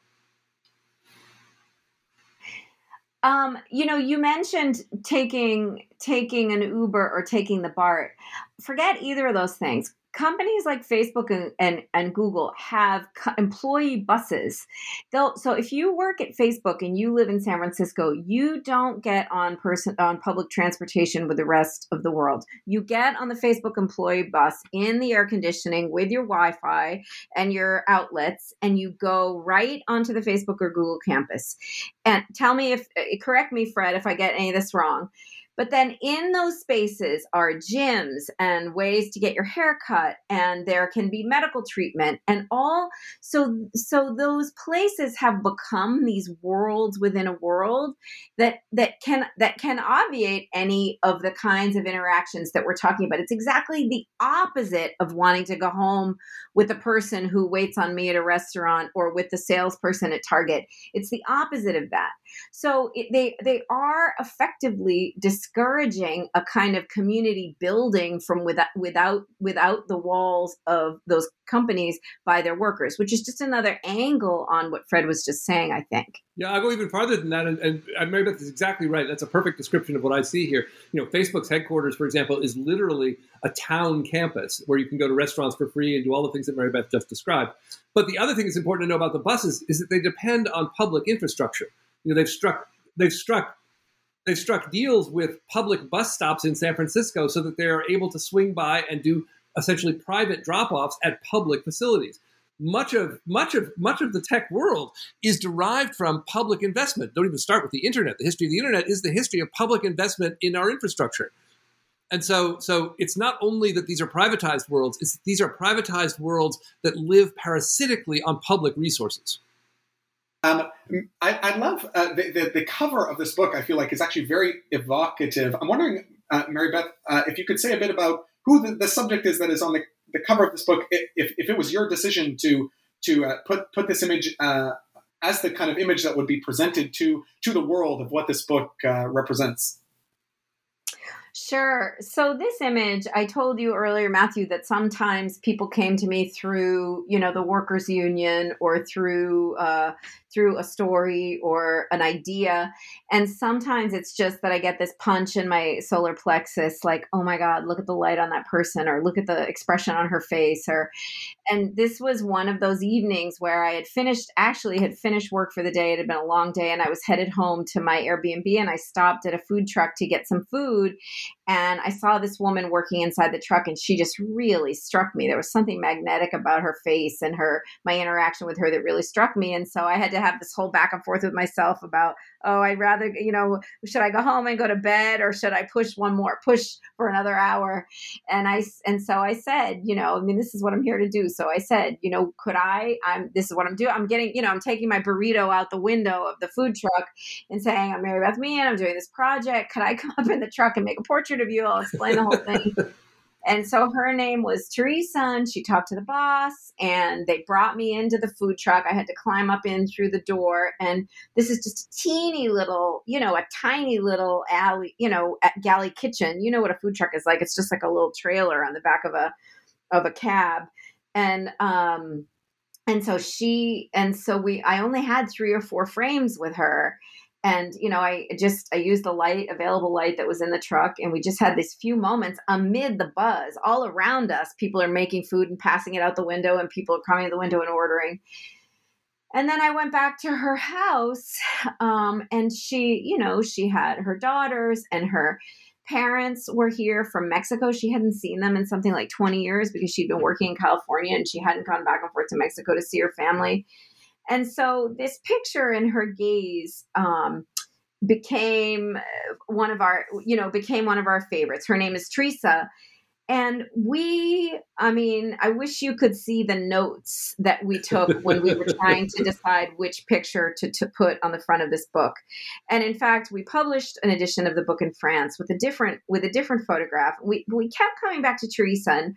S3: Um, you know, you mentioned taking taking an Uber or taking the BART. Forget either of those things companies like Facebook and, and, and Google have co- employee buses. They'll, so if you work at Facebook and you live in San Francisco, you don't get on person on public transportation with the rest of the world. You get on the Facebook employee bus in the air conditioning with your Wi-Fi and your outlets, and you go right onto the Facebook or Google campus. And tell me if uh, correct me, Fred, if I get any of this wrong But then in those spaces are gyms and ways to get your hair cut, and there can be medical treatment and all. So, so those places have become these worlds within a world that that can that can obviate any of the kinds of interactions that we're talking about. It's exactly the opposite of wanting to go home with a person who waits on me at a restaurant or with the salesperson at Target. It's the opposite of that. So it, they they are effectively discouraging a kind of community building from without without without the walls of those companies by their workers, which is just another angle on what Fred was just saying. I think.
S4: Yeah, I'll go even farther than that, and, and, Mary Beth is exactly right. That's a perfect description of what I see here. You know, Facebook's headquarters, for example, is literally a town campus where you can go to restaurants for free and do all the things that Mary Beth just described. But the other thing that's important to know about the buses is that they depend on public infrastructure. Know, they've struck they've struck they've struck deals with public bus stops in San Francisco so that they are able to swing by and do essentially private drop-offs at public facilities much of much of much of the tech world is derived from public investment. Don't even start with the internet. The history of the internet is the history of public investment in our infrastructure. And so, so it's not only that these are privatized worlds; it's these are privatized worlds that live parasitically on public resources.
S2: Um, I, I, love uh, the, the, the, cover of this book. I feel like is actually very evocative. I'm wondering, uh, Mary Beth, uh, if you could say a bit about who the, the subject is that is on the the cover of this book, if, if it was your decision to to uh, put put this image uh, as the kind of image that would be presented to to the world of what this book uh, represents.
S3: Sure. So this image, I told you earlier, Matthew, that sometimes people came to me through, you know, the workers' union or through uh, through a story or an idea, and sometimes it's just that I get this punch in my solar plexus, like, oh my God, look at the light on that person, or look at the expression on her face, or, and this was one of those evenings where I had finished, actually had finished work for the day. It had been a long day, and I was headed home to my Airbnb, and I stopped at a food truck to get some food and I saw this woman working inside the truck and she just really struck me. There was something magnetic about her face and her my interaction with her that really struck me. And so I had to have this whole back and forth with myself about, oh, I'd rather, you know, should I go home and go to bed or should I push one more push for another hour? And I and so I said, you know, I mean this is what I'm here to do. So I said, you know, could I I'm this is what I'm doing. I'm getting, you know, I'm taking my burrito out the window of the food truck and saying, I'm Mary Beth Meehan, I'm doing this project. Could I come up in the truck and make a portrait of you. I'll explain the whole thing. and so her name was Teresa, and she talked to the boss, and they brought me into the food truck. I had to climb up in through the door, and this is just a teeny little, you know, a tiny little alley, you know, galley kitchen. You know what a food truck is like? It's just like a little trailer on the back of a of a cab, and um, and so she, and so we, I only had three or four frames with her and you know i just i used the light available light that was in the truck and we just had these few moments amid the buzz all around us. People are making food and passing it out the window and people are coming to the window and ordering. And then i went back to her house um, and she you know she had her daughters and her parents were here from mexico. She hadn't seen them in something like 20 years because she'd been working in california and she hadn't gone back and forth to mexico to see her family and so this picture in her gaze um, became uh, one of our, you know, became one of our favorites. Her name is Teresa. And we, I mean, I wish you could see the notes that we took when we were trying to decide which picture to, to put on the front of this book. And in fact, we published an edition of the book in France with a different with a different photograph. We we kept coming back to Teresa and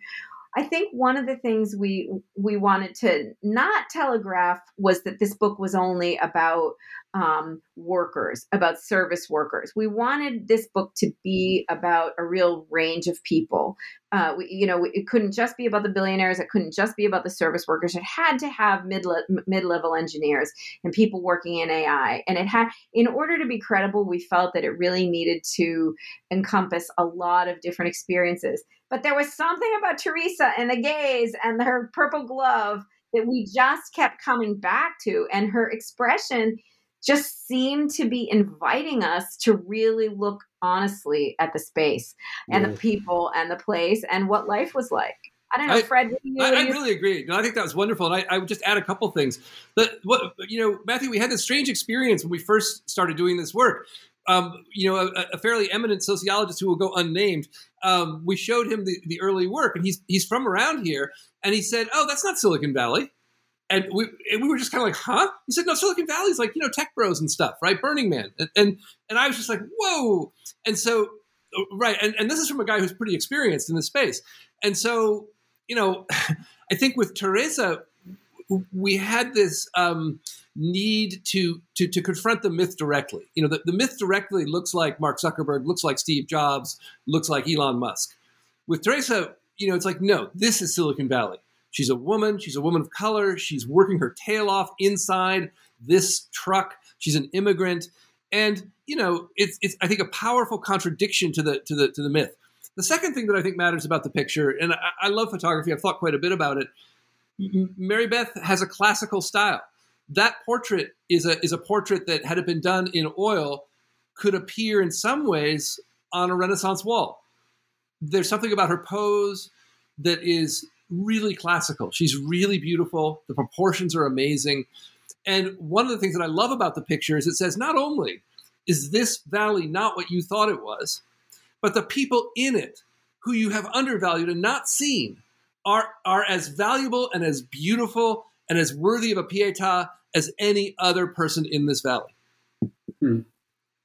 S3: I think one of the things we we wanted to not telegraph was that this book was only about um, workers, about service workers. We wanted this book to be about a real range of people. Uh, we, you know, it couldn't just be about the billionaires. It couldn't just be about the service workers. It had to have mid mid level engineers and people working in AI. And it had, in order to be credible, we felt that it really needed to encompass a lot of different experiences. But there was something about Teresa and the gaze and her purple glove that we just kept coming back to, and her expression just seemed to be inviting us to really look honestly at the space and yeah. the people and the place and what life was like. I don't know, I, Fred.
S4: You, I, I really agree. No, I think that was wonderful, and I, I, would just add a couple things. But what you know, Matthew, we had this strange experience when we first started doing this work. Um, you know, a, a, fairly eminent sociologist who will go unnamed. Um, we showed him the, the early work, and he's he's from around here, and he said, "Oh, that's not Silicon Valley." And we, and we were just kind of like, huh? He said, no, Silicon Valley's like, you know, tech bros and stuff, right? Burning Man. And, and, and I was just like, whoa. And so, right. And, and this is from a guy who's pretty experienced in this space. And so, you know, I think with Teresa, we had this um, need to, to to confront the myth directly. You know, the, the myth directly looks like Mark Zuckerberg, looks like Steve Jobs, looks like Elon Musk. With Teresa, you know, it's like no, this is Silicon Valley. She's a woman. She's a woman of color. She's working her tail off inside this truck. She's an immigrant, and you know, it's, it's I think a powerful contradiction to the to the to the myth. The second thing that I think matters about the picture, and I, I love photography. I've thought quite a bit about it. Mary Beth has a classical style. That portrait is a is a portrait that, had it been done in oil, could appear in some ways on a Renaissance wall. There's something about her pose that is really classical. She's really beautiful. The proportions are amazing. And one of the things that I love about the picture is it says not only is this valley not what you thought it was, but the people in it who you have undervalued and not seen are, are as valuable and as beautiful and as worthy of a pietà as any other person in this valley.
S3: Hmm.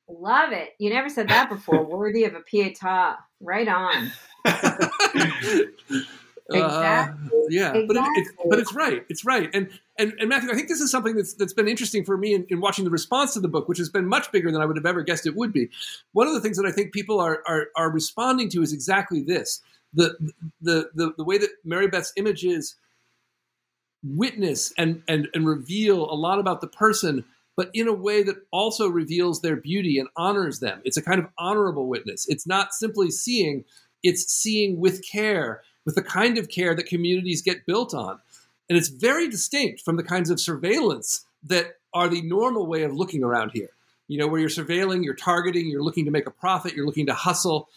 S3: Love it. You never said that before. worthy of a pietà. Right on.
S4: Exactly. Uh, yeah, exactly. but it, it, but it's right. It's right. And and and Matthew, I think this is something that's that's been interesting for me in, in, watching the response to the book, which has been much bigger than I would have ever guessed it would be. One of the things that I think people are are, are responding to is exactly this: the the the, the way that Mary Beth's images witness and, and and reveal a lot about the person but in a way that also reveals their beauty and honors them. It's a kind of honorable witness. It's not simply seeing, it's seeing with care with the kind of care that communities get built on. And it's very distinct from the kinds of surveillance that are the normal way of looking around here. You know, where you're surveilling, you're targeting, you're looking to make a profit, you're looking to hustle.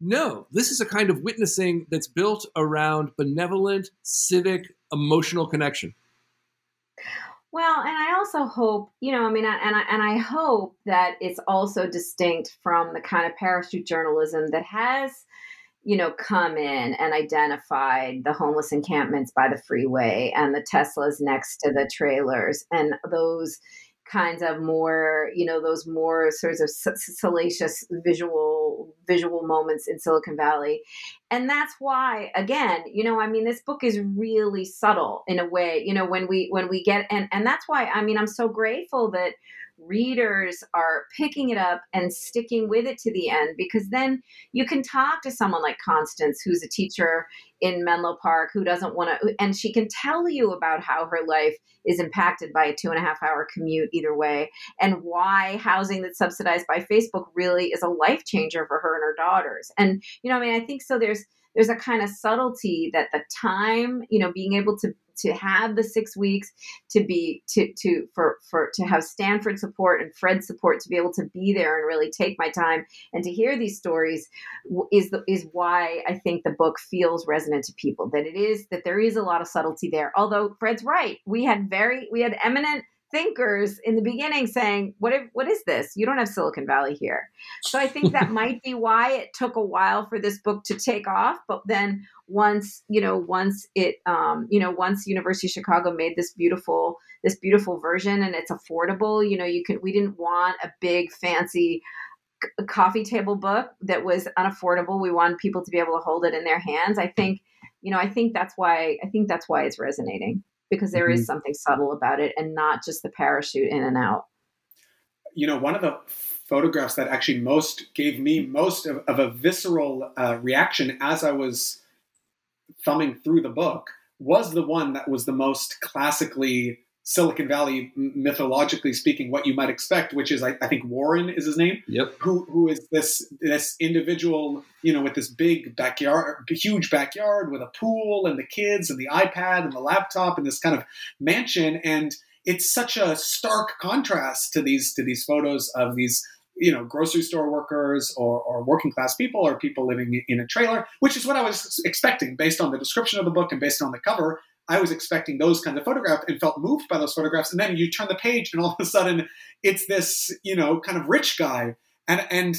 S4: No, this is a kind of witnessing that's built around benevolent, civic, emotional connection.
S3: Well, and I also hope, you know, I mean, and I, and I hope that it's also distinct from the kind of parachute journalism that has you know, come in and identified the homeless encampments by the freeway and the Teslas next to the trailers and those kinds of more, you know, those more sorts of salacious visual visual moments in Silicon Valley. And that's why again, you know, I mean this book is really subtle in a way, you know, when we when we get and and that's why I mean I'm so grateful that readers are picking it up and sticking with it to the end because then you can talk to someone like Constance, who's a teacher in Menlo Park, who doesn't want to, and she can tell you about how her life is impacted by a two and a half hour commute either way, and why housing that's subsidized by Facebook really is a life changer for her and her daughters. And, you know, I mean, I think so there's, there's a kind of subtlety that the time, you know, being able to to have the six weeks to be to to for for to have Stanford support and Fred support to be able to be there and really take my time and to hear these stories is the is why I think the book feels resonant to people that it is that there is a lot of subtlety there. Although Fred's right we had very we had eminent thinkers in the beginning saying, "What if, what is this? You don't have Silicon Valley here." So I think that might be why it took a while for this book to take off. But then once you know, once it, um, you know, once University of Chicago made this beautiful this beautiful version and it's affordable, you know, you can. We didn't want a big fancy coffee table book that was unaffordable. We wanted people to be able to hold it in their hands. I think, you know, I think that's why I think that's why it's resonating because there mm-hmm. is something subtle about it and not just the parachute in and out.
S2: You know, one of the photographs that actually most gave me most of, of a visceral uh, reaction as I was thumbing through the book was the one that was the most classically Silicon Valley, mythologically speaking, what you might expect, which is I, I, think Warren is his name.
S4: Yep.
S2: Who who is this this individual, you know, with this big backyard, huge backyard with a pool and the kids and the iPad and the laptop and this kind of mansion, and it's such a stark contrast to these to these photos of these you know grocery store workers or, or working class people or people living in a trailer which is what i was expecting based on the description of the book and based on the cover I was expecting those kinds of photographs and felt moved by those photographs. And then you turn the page, and all of a sudden, it's this, you know, kind of rich guy. and and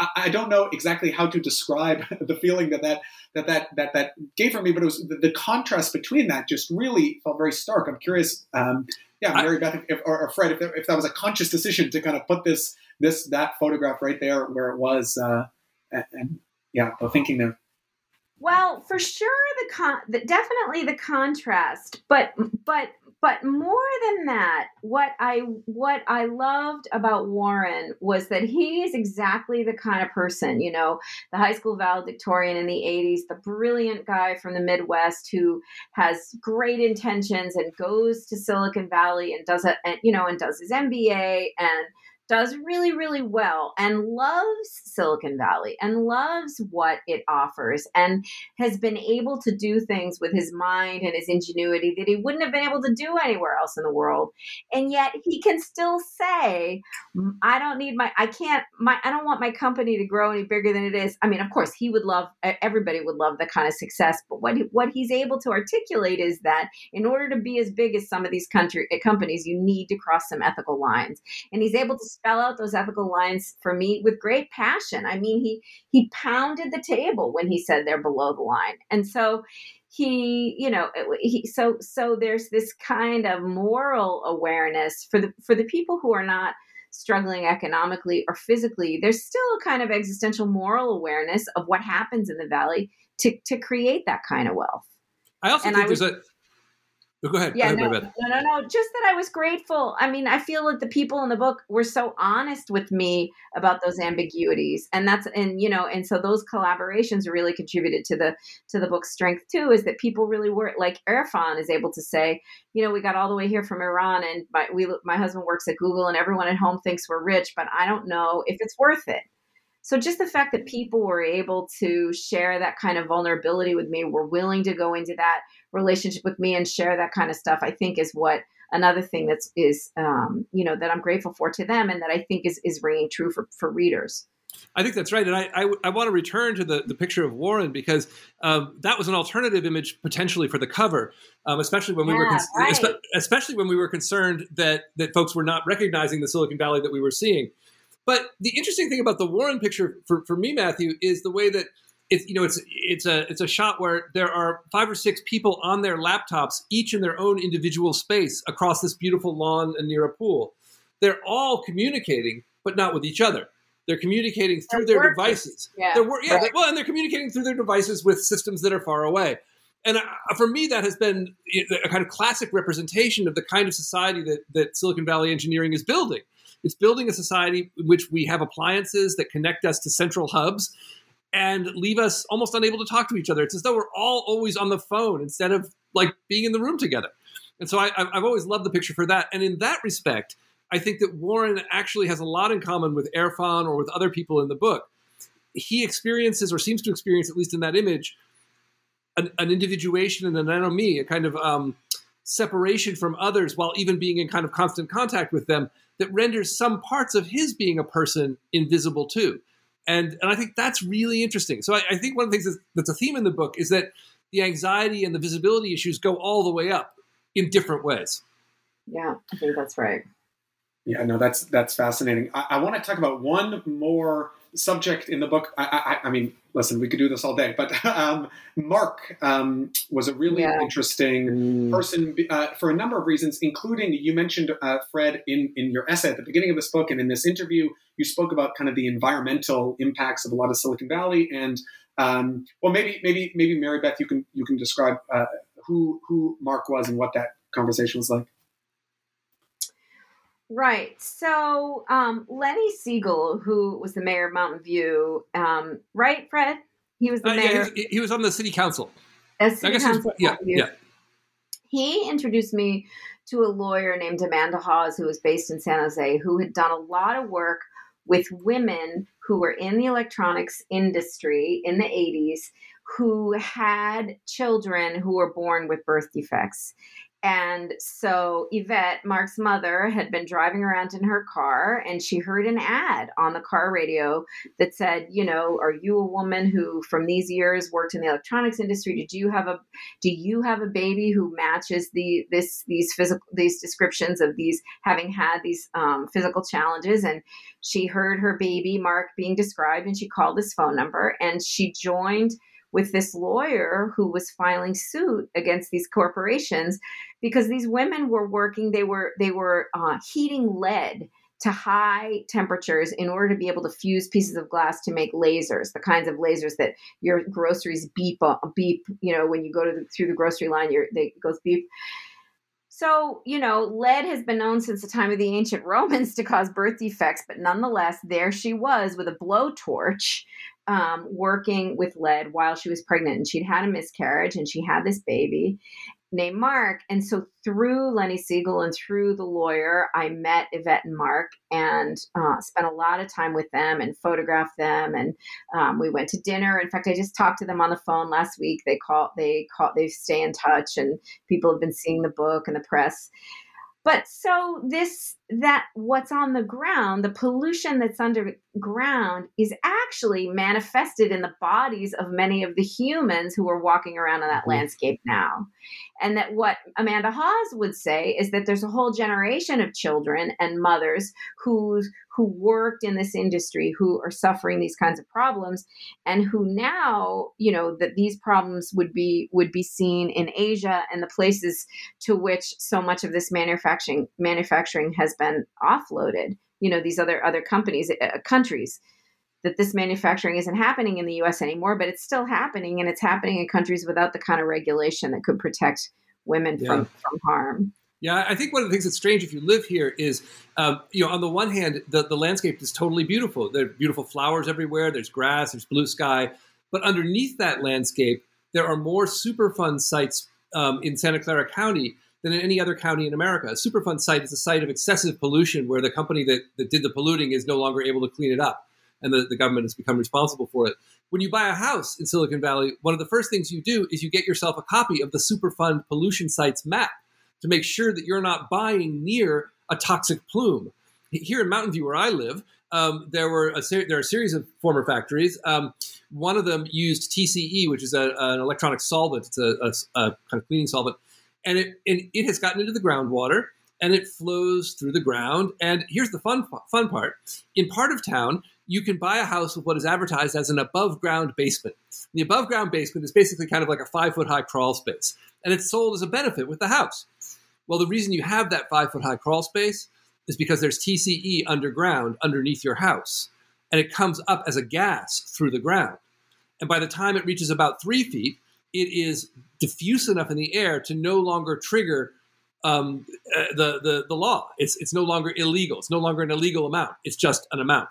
S2: I, I, don't know exactly how to describe the feeling that that that that that, that gave for me, but it was the, the contrast between that just really felt very stark. I'm curious, um, yeah, Mary Beth if, or, or, Fred, if, there, if that was a conscious decision to kind of put this this that photograph right there where it was, uh, and, and yeah, the thinking there.
S3: Well, for sure, the con the, definitely the contrast, but but but more than that, what I what I loved about Warren was that he is exactly the kind of person, you know, the high school valedictorian in the 80s, the brilliant guy from the Midwest who has great intentions and goes to Silicon Valley and does it and you know and does his MBA and does really, really well and loves Silicon Valley and loves what it offers and has been able to do things with his mind and his ingenuity that he wouldn't have been able to do anywhere else in the world. And yet he can still say, I don't need my, I can't, my, I don't want my company to grow any bigger than it is. I mean, of course, he would love, everybody would love that kind of success. But what, he, what he's able to articulate is that in order to be as big as some of these country eh, companies, you need to cross some ethical lines. And he's able to spell out those ethical lines for me with great passion. I mean, he he pounded the table when he said they're below the line, and so he you know he so so there's this kind of moral awareness for the for the people who are not struggling economically or physically there's still a kind of existential moral awareness of what happens in the valley to to create that kind of wealth
S4: i also and think I there's a Oh, go ahead.
S3: Yeah,
S4: go
S3: ahead, no, no, no, no. Just that I was grateful. I mean, I feel that the people in the book were so honest with me about those ambiguities, and that's and you know, and so those collaborations really contributed to the to the book's strength too. Is that people really were like Irfan is able to say, you know, we got all the way here from Iran, and my we my husband works at Google, and everyone at home thinks we're rich, but I don't know if it's worth it. So just the fact that people were able to share that kind of vulnerability with me, were willing to go into that relationship with me and share that kind of stuff, I think is what another thing that's is um, you know that I'm grateful for to them and that I think is is ringing true for for readers.
S4: I think that's right, and I, I, I, want to return to the, the picture of Warren because um, that was an alternative image potentially for the cover, um, especially when we yeah, were con- right. especially when we were concerned that that folks were not recognizing the Silicon Valley that we were seeing. But the interesting thing about the Warren picture for, for me, Matthew, is the way that it's you know it's it's a it's a shot where there are five or six people on their laptops, each in their own individual space across this beautiful lawn and near a pool. They're all communicating, but not with each other. They're communicating through they're their devices.
S3: Yeah,
S4: they're, yeah right. well, and they're communicating through their devices with systems that are far away. And uh, for me, that has been a kind of classic representation of the kind of society that, that Silicon Valley engineering is building. It's building a society in which we have appliances that connect us to central hubs and leave us almost unable to talk to each other. It's as though we're all always on the phone instead of like being in the room together. And so I, have always loved the picture for that. And in that respect, I think that Warren actually has a lot in common with Irfan or with other people in the book. He experiences, or seems to experience, at least in that image, an, an individuation and an anomie, a kind of um, separation from others while even being in kind of constant contact with them that renders some parts of his being a person invisible too. And, and I think that's really interesting. So I, I think one of the things that's, that's a theme in the book is that the anxiety and the visibility issues go all the way up in different ways.
S3: Yeah, I think that's right.
S2: Yeah, no, that's that's fascinating. I, I want to talk about one more subject in the book. I, I, I, mean, listen, we could do this all day, but um, Mark um, was a really yeah. interesting mm. person uh, for a number of reasons, including you mentioned uh, Fred in in your essay at the beginning of this book, and in this interview, you spoke about kind of the environmental impacts of a lot of Silicon Valley, and um, well, maybe maybe maybe Mary Beth, you can you can describe uh, who who Mark was and what that conversation was like.
S3: Right. So um, Lenny Siegel, who was the mayor of Mountain View, um, right, Fred? He was the uh, mayor.
S4: Yeah, he, was on the city council.
S3: As city council
S4: yeah, yeah.
S3: He introduced me to a lawyer named Amanda Hawes, who was based in San Jose, who had done a lot of work with women who were in the electronics industry in the 80s who had children who were born with birth defects And so Yvette, Mark's mother, had been driving around in her car and she heard an ad on the car radio that said, you know, are you a woman who from these years worked in the electronics industry? Did you have a do you have a baby who matches the this these physical these descriptions of these having had these um, physical challenges? And she heard her baby Mark being described and she called his phone number and she joined with this lawyer who was filing suit against these corporations because these women were working they were they were uh, heating lead to high temperatures in order to be able to fuse pieces of glass to make lasers the kinds of lasers that your groceries beep beep you know when you go to the, through the grocery line your they goes beep. So, you know, lead has been known since the time of the ancient Romans to cause birth defects, but nonetheless, there she was with a blowtorch um, working with lead while she was pregnant. And she'd had a miscarriage and she had this baby named Mark. And so through Lenny Siegel and through the lawyer, I met Yvette and Mark and uh, spent a lot of time with them and photographed them. And um, we went to dinner. In fact, I just talked to them on the phone last week. They call, they call, they stay in touch, and people have been seeing the book and the press. But so this that what's on the ground, the pollution that's underground is actually manifested in the bodies of many of the humans who are walking around in that mm-hmm. landscape now. And that what Amanda Hawes would say is that there's a whole generation of children and mothers who who worked in this industry who are suffering these kinds of problems and who now, you know, that these problems would be would be seen in Asia and the places to which so much of this manufacturing manufacturing has been offloaded you know these other other companies uh, countries that this manufacturing isn't happening in the US anymore but it's still happening and it's happening in countries without the kind of regulation that could protect women yeah. from from harm
S4: yeah, I think one of the things that's strange if you live here is, um, you know, on the one hand, the, the landscape is totally beautiful. There are beautiful flowers everywhere. There's grass. There's blue sky. But underneath that landscape, there are more Superfund sites um, in Santa Clara County than in any other county in America. A Superfund site is a site of excessive pollution where the company that, that did the polluting is no longer able to clean it up and the, the government has become responsible for it. When you buy a house in Silicon Valley, one of the first things you do is you get yourself a copy of the Superfund pollution sites map to make sure that you're not buying near a toxic plume. Here in Mountain View, where I live, um, there were a ser- there are a series of former factories. Um, one of them used TCE, which is a, an electronic solvent. It's a, a, a, kind of cleaning solvent and it and it has gotten into the groundwater and it flows through the ground. And here's the fun fun part: in part of town, you can buy a house with what is advertised as an above ground basement. The above ground basement is basically kind of like a five foot high crawl space, and it's sold as a benefit with the house. Well, the reason you have that five foot high crawl space is because there's TCE underground underneath your house, and it comes up as a gas through the ground. And by the time it reaches about three feet, it is diffuse enough in the air to no longer trigger um, uh, the, the, the law. It's, it's no longer illegal. It's no longer an illegal amount. It's just an amount.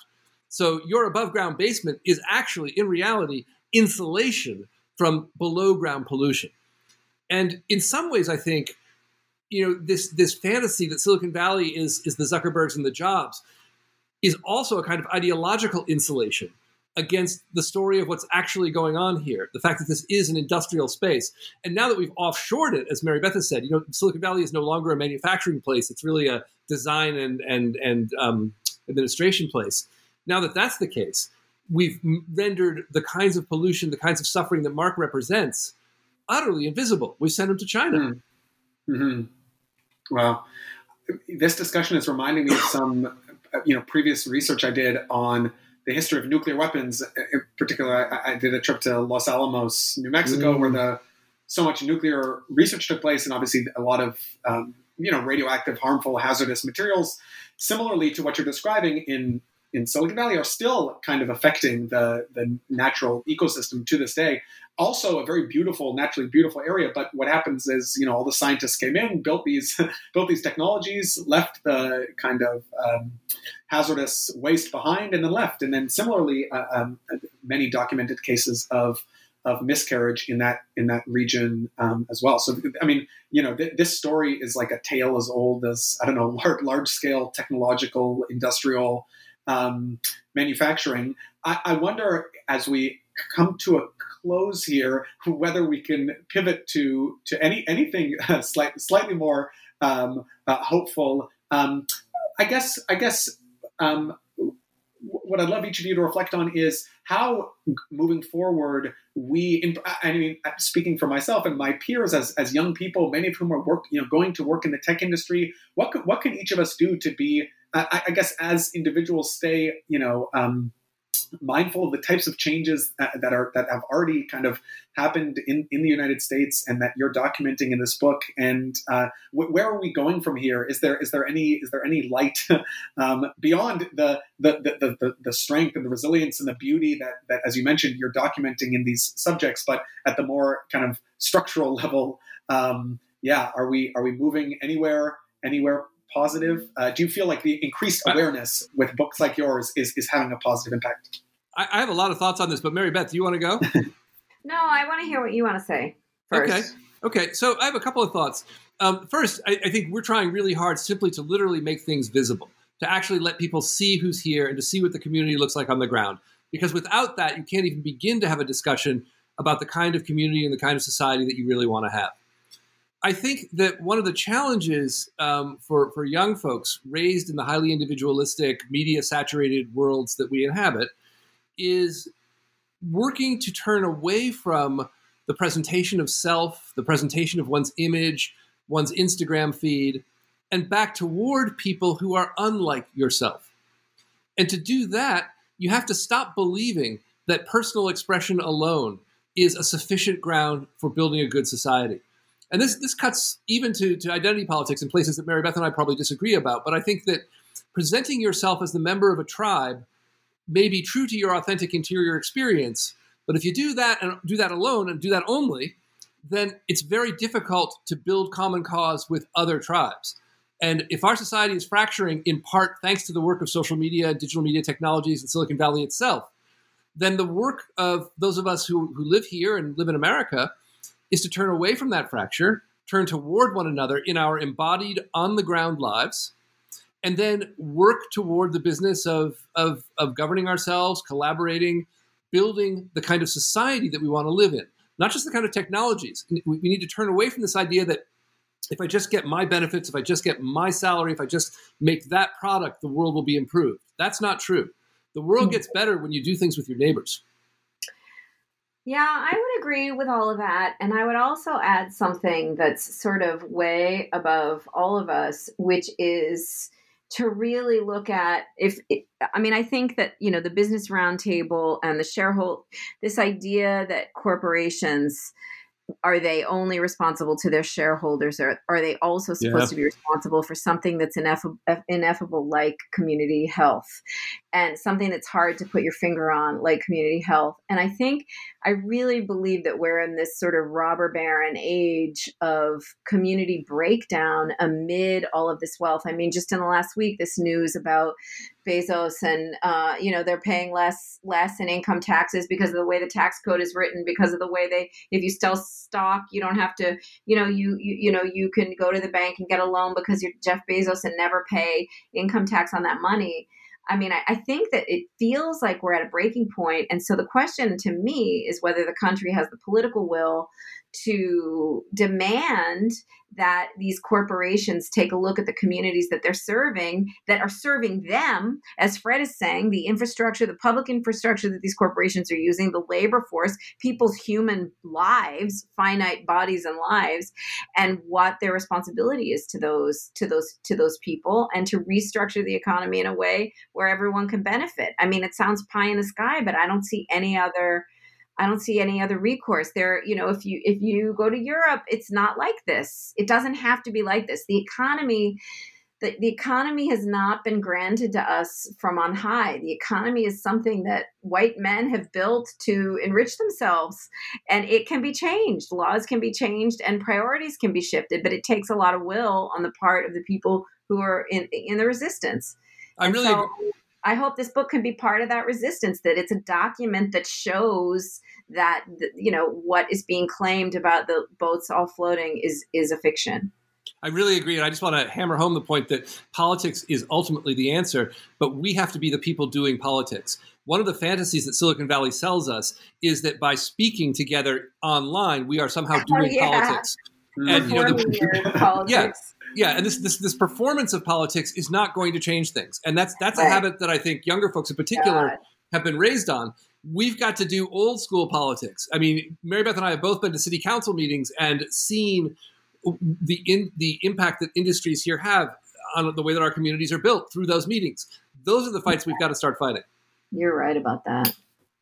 S4: So your above ground basement is actually, in reality, insulation from below ground pollution. And in some ways, I think, you know, this this fantasy that Silicon Valley is is the Zuckerbergs and the Jobs is also a kind of ideological insulation against the story of what's actually going on here. The fact that this is an industrial space. And now that we've offshored it, as Mary Beth has said, you know, Silicon Valley is no longer a manufacturing place. It's really a design and, and, and um, administration place. Now that that's the case, we've rendered the kinds of pollution, the kinds of suffering that Mark represents utterly invisible. We sent him to China.
S2: Mm-hmm. mm-hmm. Well, this discussion is reminding me of some, you know, previous research I did on the history of nuclear weapons. In particular, I, I did a trip to Los Alamos, New Mexico, mm. where the so much nuclear research took place, and obviously a lot of um, you know radioactive, harmful, hazardous materials. Similarly to what you're describing in in Silicon Valley, are still kind of affecting the the natural ecosystem to this day also a very beautiful, naturally beautiful area. But what happens is, you know, all the scientists came in, built these, built these technologies, left the kind of um, hazardous waste behind, and then left. And then similarly, uh, um, many documented cases of of miscarriage in that in that region um, as well. So, I mean, you know, th- this story is like a tale as old as I don't know, large, large scale technological industrial um, manufacturing. I, I wonder as we come to a close here, whether we can pivot to to any anything uh, slightly more um, uh, hopeful. Um, I guess I guess um, what I'd love each of you to reflect on is how moving forward we I mean speaking for myself and my peers as, as young people many of whom are work you know going to work in the tech industry what could, what can each of us do to be I, I guess as individuals stay you know um, mindful of the types of changes that, are that have already kind of happened in, in the United States and that you're documenting in this book. And uh, wh- where are we going from here? Is there is there any is there any light um, beyond the the, the the, the strength and the resilience and the beauty that that as you mentioned you're documenting in these subjects, but at the more kind of structural level, um, yeah, are we are we moving anywhere anywhere positive? Uh, do you feel like the increased awareness with books like yours is, is having a positive impact?
S4: I, I have a lot of thoughts on this, but Mary Beth, do you want to go?
S3: no, I want to hear what you want to say first.
S4: Okay. Okay. So I have a couple of thoughts. Um, first, I, I think we're trying really hard simply to literally make things visible, to actually let people see who's here and to see what the community looks like on the ground. Because without that, you can't even begin to have a discussion about the kind of community and the kind of society that you really want to have. I think that one of the challenges um, for, for young folks raised in the highly individualistic, media saturated worlds that we inhabit is working to turn away from the presentation of self, the presentation of one's image, one's Instagram feed, and back toward people who are unlike yourself. And to do that, you have to stop believing that personal expression alone is a sufficient ground for building a good society and this this cuts even to, to identity politics in places that Mary Beth and I probably disagree about. But I think that presenting yourself as the member of a tribe may be true to your authentic interior experience. But if you do that and do that alone and do that only, then it's very difficult to build common cause with other tribes. And if our society is fracturing in part thanks to the work of social media, and digital media technologies, and Silicon Valley itself, then the work of those of us who, who live here and live in America is to turn away from that fracture, turn toward one another in our embodied, on the ground lives, and then work toward the business of, of, of governing ourselves, collaborating, building the kind of society that we want to live in, not just the kind of technologies. We, need to turn away from this idea that if I just get my benefits, if I just get my salary, if I just make that product, the world will be improved. That's not true. The world hmm. gets better when you do things with your neighbors.
S3: Yeah, I would agree with all of that. And I would also add something that's sort of way above all of us, which is to really look at if i mean i think that you know the business roundtable and the shareholder this idea that corporations are they only responsible to their shareholders or are they also supposed yeah. to be responsible for something that's ineffable, ineffable like community health and something that's hard to put your finger on like community health and i think i really believe that we're in this sort of robber baron age of community breakdown amid all of this wealth i mean just in the last week this news about Bezos, and uh, you know they're paying less less in income taxes because of the way the tax code is written, because of the way they if you sell stock, you don't have to, you know, you you, you know you can go to the bank and get a loan because you're Jeff Bezos and never pay income tax on that money. I mean, I, I, think that it feels like we're at a breaking point. And so the question to me is whether the country has the political will to demand that these corporations take a look at the communities that they're serving that are serving them. As fred is saying the infrastructure the public infrastructure that these corporations are using the labor force people's human lives finite bodies and lives and what their responsibility is to those to those to those people and to restructure the economy in a way where everyone can benefit. I mean it sounds pie in the sky but i don't see any other I don't see any other recourse. There, you know, if you if you go to Europe, it's not like this. It doesn't have to be like this. The economy the, the economy has not been granted to us from on high. The economy is something that white men have built to enrich themselves, and it can be changed. Laws can be changed, and priorities can be shifted, but it takes a lot of will on the part of the people who are in in the resistance.
S4: I really. So,
S3: I hope this book can be part of that resistance. That it's a document that shows that you know what is being claimed about the boats all floating is is a fiction.
S4: I really agree. And I just want to hammer home the point that politics is ultimately the answer, but we have to be the people doing politics. one of the fantasies that Silicon Valley sells us is that by speaking together online, we are somehow
S3: Oh,
S4: doing
S3: yeah.
S4: politics. And you know, the,
S3: politics.
S4: yeah, and this, this this performance of politics is not going to change things, and that's that's a habit that I think younger folks in particular
S3: God.
S4: have been raised on. We've got to do old school politics. I mean, Mary Beth and I have both been to city council meetings and seen the in, the impact that industries here have on the way that our communities are built through those meetings. Those are the fights we've got to start fighting.
S3: You're right about that.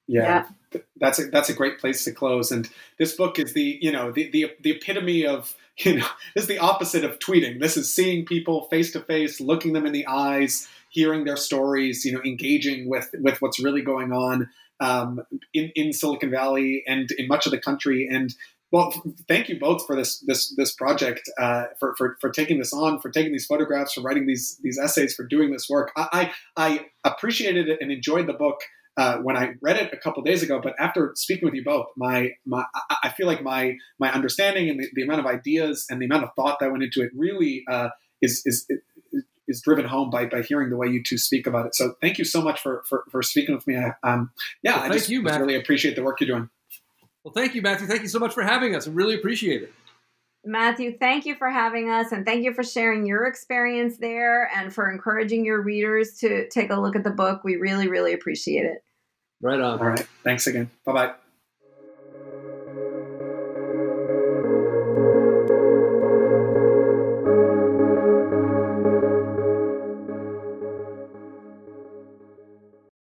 S2: yeah, th- that's a that's a great place to close. And this book is the you know the the, the epitome of you know this is the opposite of tweeting. This is seeing people face to face, looking them in the eyes, hearing their stories, you know, engaging with with what's really going on um, in in Silicon Valley and in much of the country. And well, thank you both for this this this project, uh, for, for for taking this on, for taking these photographs, for writing these these essays, for doing this work. I I, I appreciated it and enjoyed the book uh, when I read it a couple days ago. But after speaking with you both, my my I- I feel like my my understanding and the, the amount of ideas and the amount of thought that went into it really uh, is is. is driven home by, by hearing the way you two speak about it. So thank you so much for, for, for speaking with me. I, um, yeah,
S4: Well,
S2: I
S4: thank
S2: just,
S4: you,
S2: just really appreciate the work you're doing.
S4: Well, thank you, Matthew. Thank you so much for having us. I really appreciate it.
S3: Matthew, thank you for having us and thank you for sharing your experience there and for encouraging your readers to take a look at the book. We really, really appreciate it.
S4: Right on.
S2: All right. Thanks again. Bye bye.